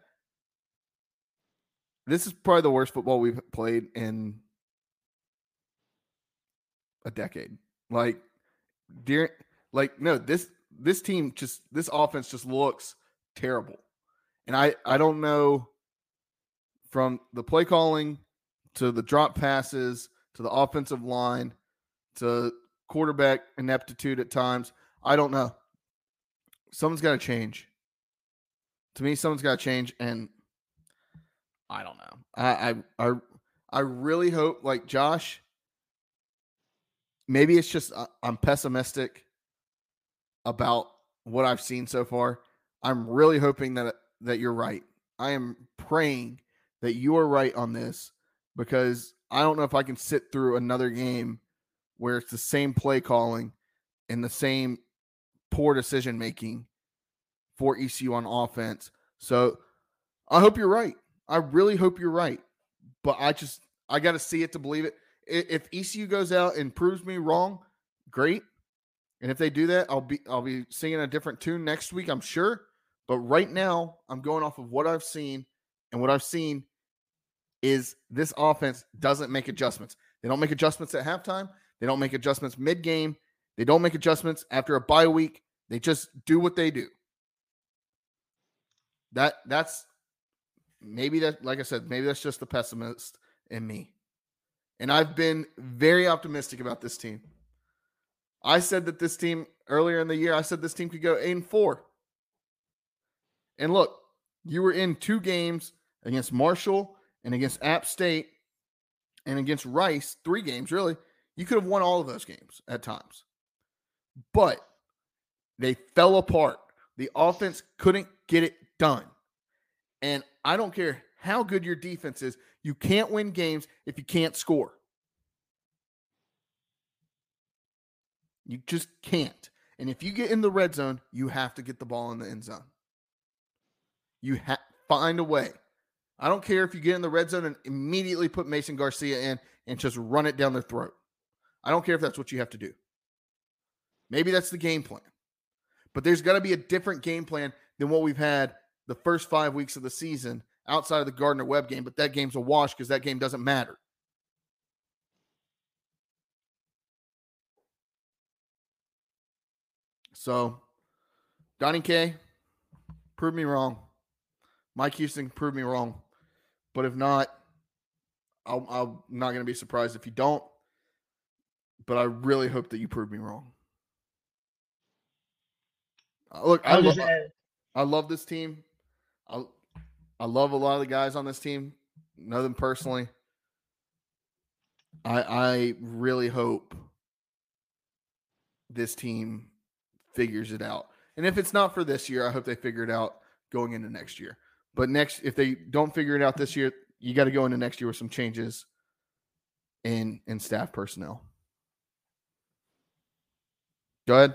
This is probably the worst football we've played in a decade. Like dear like no, this this team just this offense just looks terrible. And I I don't know from the play calling to the drop passes to the offensive line to quarterback ineptitude at times. I don't know. Someone's got to change. To me, someone's got to change, and I don't know. I, I I I really hope, like Josh. Maybe it's just uh, I'm pessimistic about what I've seen so far. I'm really hoping that that you're right. I am praying that you are right on this because I don't know if I can sit through another game where it's the same play calling and the same poor decision making for ECU on offense. So I hope you're right. I really hope you're right. But I just I got to see it to believe it. If ECU goes out and proves me wrong, great. And if they do that, I'll be I'll be singing a different tune next week, I'm sure. But right now, I'm going off of what I've seen, and what I've seen is this offense doesn't make adjustments. They don't make adjustments at halftime. They don't make adjustments mid game. They don't make adjustments after a bye week. They just do what they do. That that's maybe that like I said, maybe that's just the pessimist in me. And I've been very optimistic about this team. I said that this team earlier in the year, I said this team could go 8 and 4. And look, you were in two games against Marshall and against App State and against Rice, three games really, you could have won all of those games at times. But they fell apart. The offense couldn't get it done. And I don't care how good your defense is, you can't win games if you can't score. You just can't. And if you get in the red zone, you have to get the ball in the end zone. You have find a way. I don't care if you get in the red zone and immediately put Mason Garcia in and just run it down their throat. I don't care if that's what you have to do. Maybe that's the game plan. But there's got to be a different game plan than what we've had the first five weeks of the season outside of the Gardner Webb game. But that game's a wash because that game doesn't matter. So, Donnie K, prove me wrong. Mike Houston, prove me wrong. But if not, i am not going to be surprised if you don't. But I really hope that you prove me wrong. Uh, look, I, lo- I love this team. I, I love a lot of the guys on this team. Know them personally. I I really hope this team figures it out. And if it's not for this year, I hope they figure it out going into next year. But next, if they don't figure it out this year, you got to go into next year with some changes in in staff personnel. Go ahead.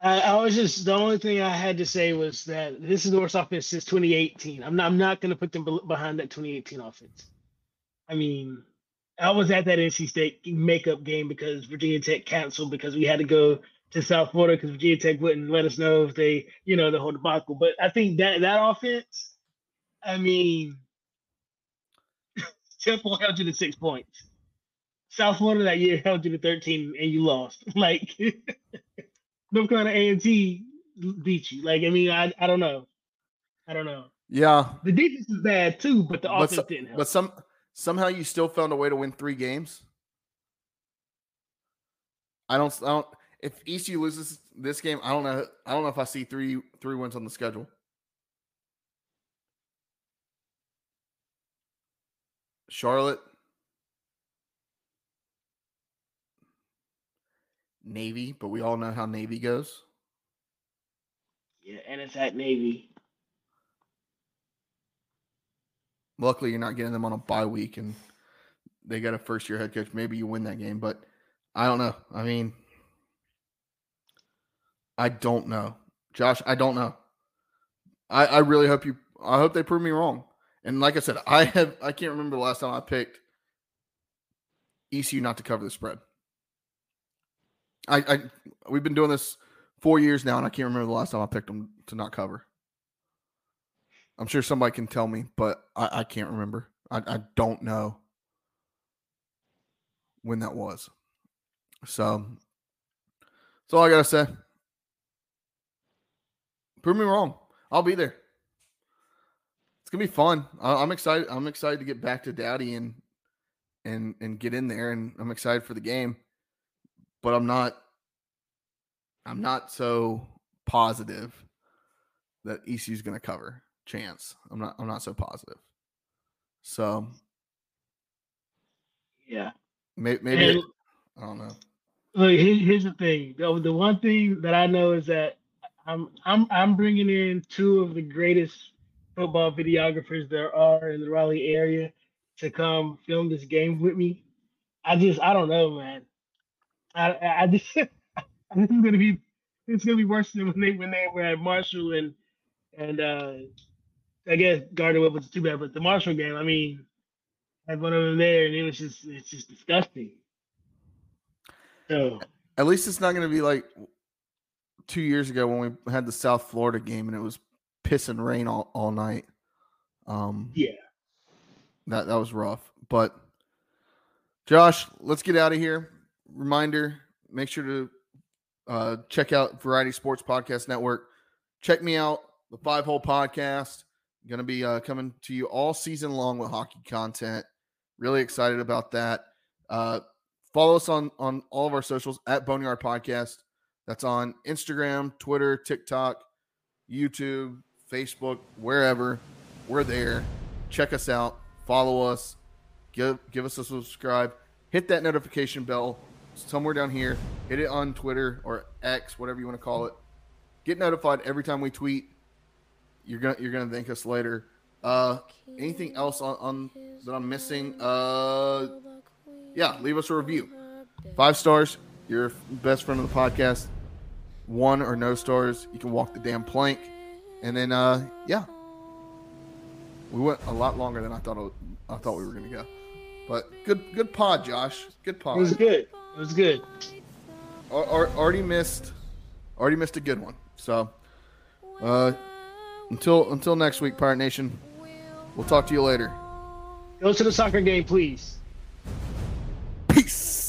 I, I, was just the only thing I had to say was that this is the worst offense since 2018. I'm not I'm not going to put them behind that 2018 offense. I mean, I was at that NC State makeup game because Virginia Tech canceled because we had to go to South Florida because Virginia Tech wouldn't let us know if they, you know, the whole debacle. But I think that that offense, I mean, Temple held you to six points. South Florida that year held you to 13 and you lost. Like North Carolina A and T beat you. Like I mean, I I don't know, I don't know. Yeah, the defense is bad too, but the but offense so, didn't help. But some somehow you still found a way to win three games. I don't. I don't. If ECU loses this game, I don't know. I don't know if I see three three wins on the schedule. Charlotte, Navy, but we all know how Navy goes. Yeah, and it's at Navy. Luckily, you're not getting them on a bye week, and they got a first year head coach. Maybe you win that game, but I don't know. I mean, I don't know, Josh. I don't know. I, I really hope you. I hope they prove me wrong. And like I said, I have. I can't remember the last time I picked ECU not to cover the spread. I, I we've been doing this four years now, and I can't remember the last time I picked them to not cover. I'm sure somebody can tell me, but I, I can't remember. I, I don't know when that was. So that's all I gotta say. Prove me wrong. I'll be there. It's gonna be fun. I, am excited. I'm excited to get back to Dowdy and and and get in there, and I'm excited for the game but I'm not I'm not so positive that ECU is going to cover chance. I'm not I'm not so positive. So yeah, maybe, maybe and, I don't know. Look, here's the thing. The, the one thing that I know is that I'm I'm I'm bringing in two of the greatest football videographers there are in the Raleigh area to come film this game with me. I just I don't know, man. I, I just is gonna be it's gonna be worse than when they when they were at Marshall and and uh I guess Gardner Webb was too bad, but the Marshall game, I mean, I had one of them there and it was just it's just disgusting. So at least it's not gonna be like two years ago when we had the South Florida game and it was piss and rain all, all night. Um yeah. That that was rough. But Josh, let's get out of here reminder make sure to uh, check out Variety Sports Podcast Network. Check me out, the Five Hole Podcast. Going to be uh, coming to you all season long with hockey content. Really excited about that. Uh, follow us on on all of our socials at Boneyard Podcast. That's on Instagram, Twitter, TikTok, YouTube, Facebook, wherever. We're there. Check us out. Follow us. Give give us a subscribe. Hit that notification bell somewhere down here. Hit it on Twitter or X, whatever you want to call it. Get notified every time we tweet. You're gonna you're gonna thank us later. Uh, anything else on, on that I'm missing? Uh, yeah, leave us a review. Five stars. You're best friend of the podcast. One or no stars, you can walk the damn plank. And then, uh, yeah, we went a lot longer than I thought. I thought we were gonna go. But good, good pod, Josh. Good pod. It was good. It was good. already missed, already missed a good one. So, uh, until until next week, Pirate Nation. We'll talk to you later. Go to the soccer game, please. Peace.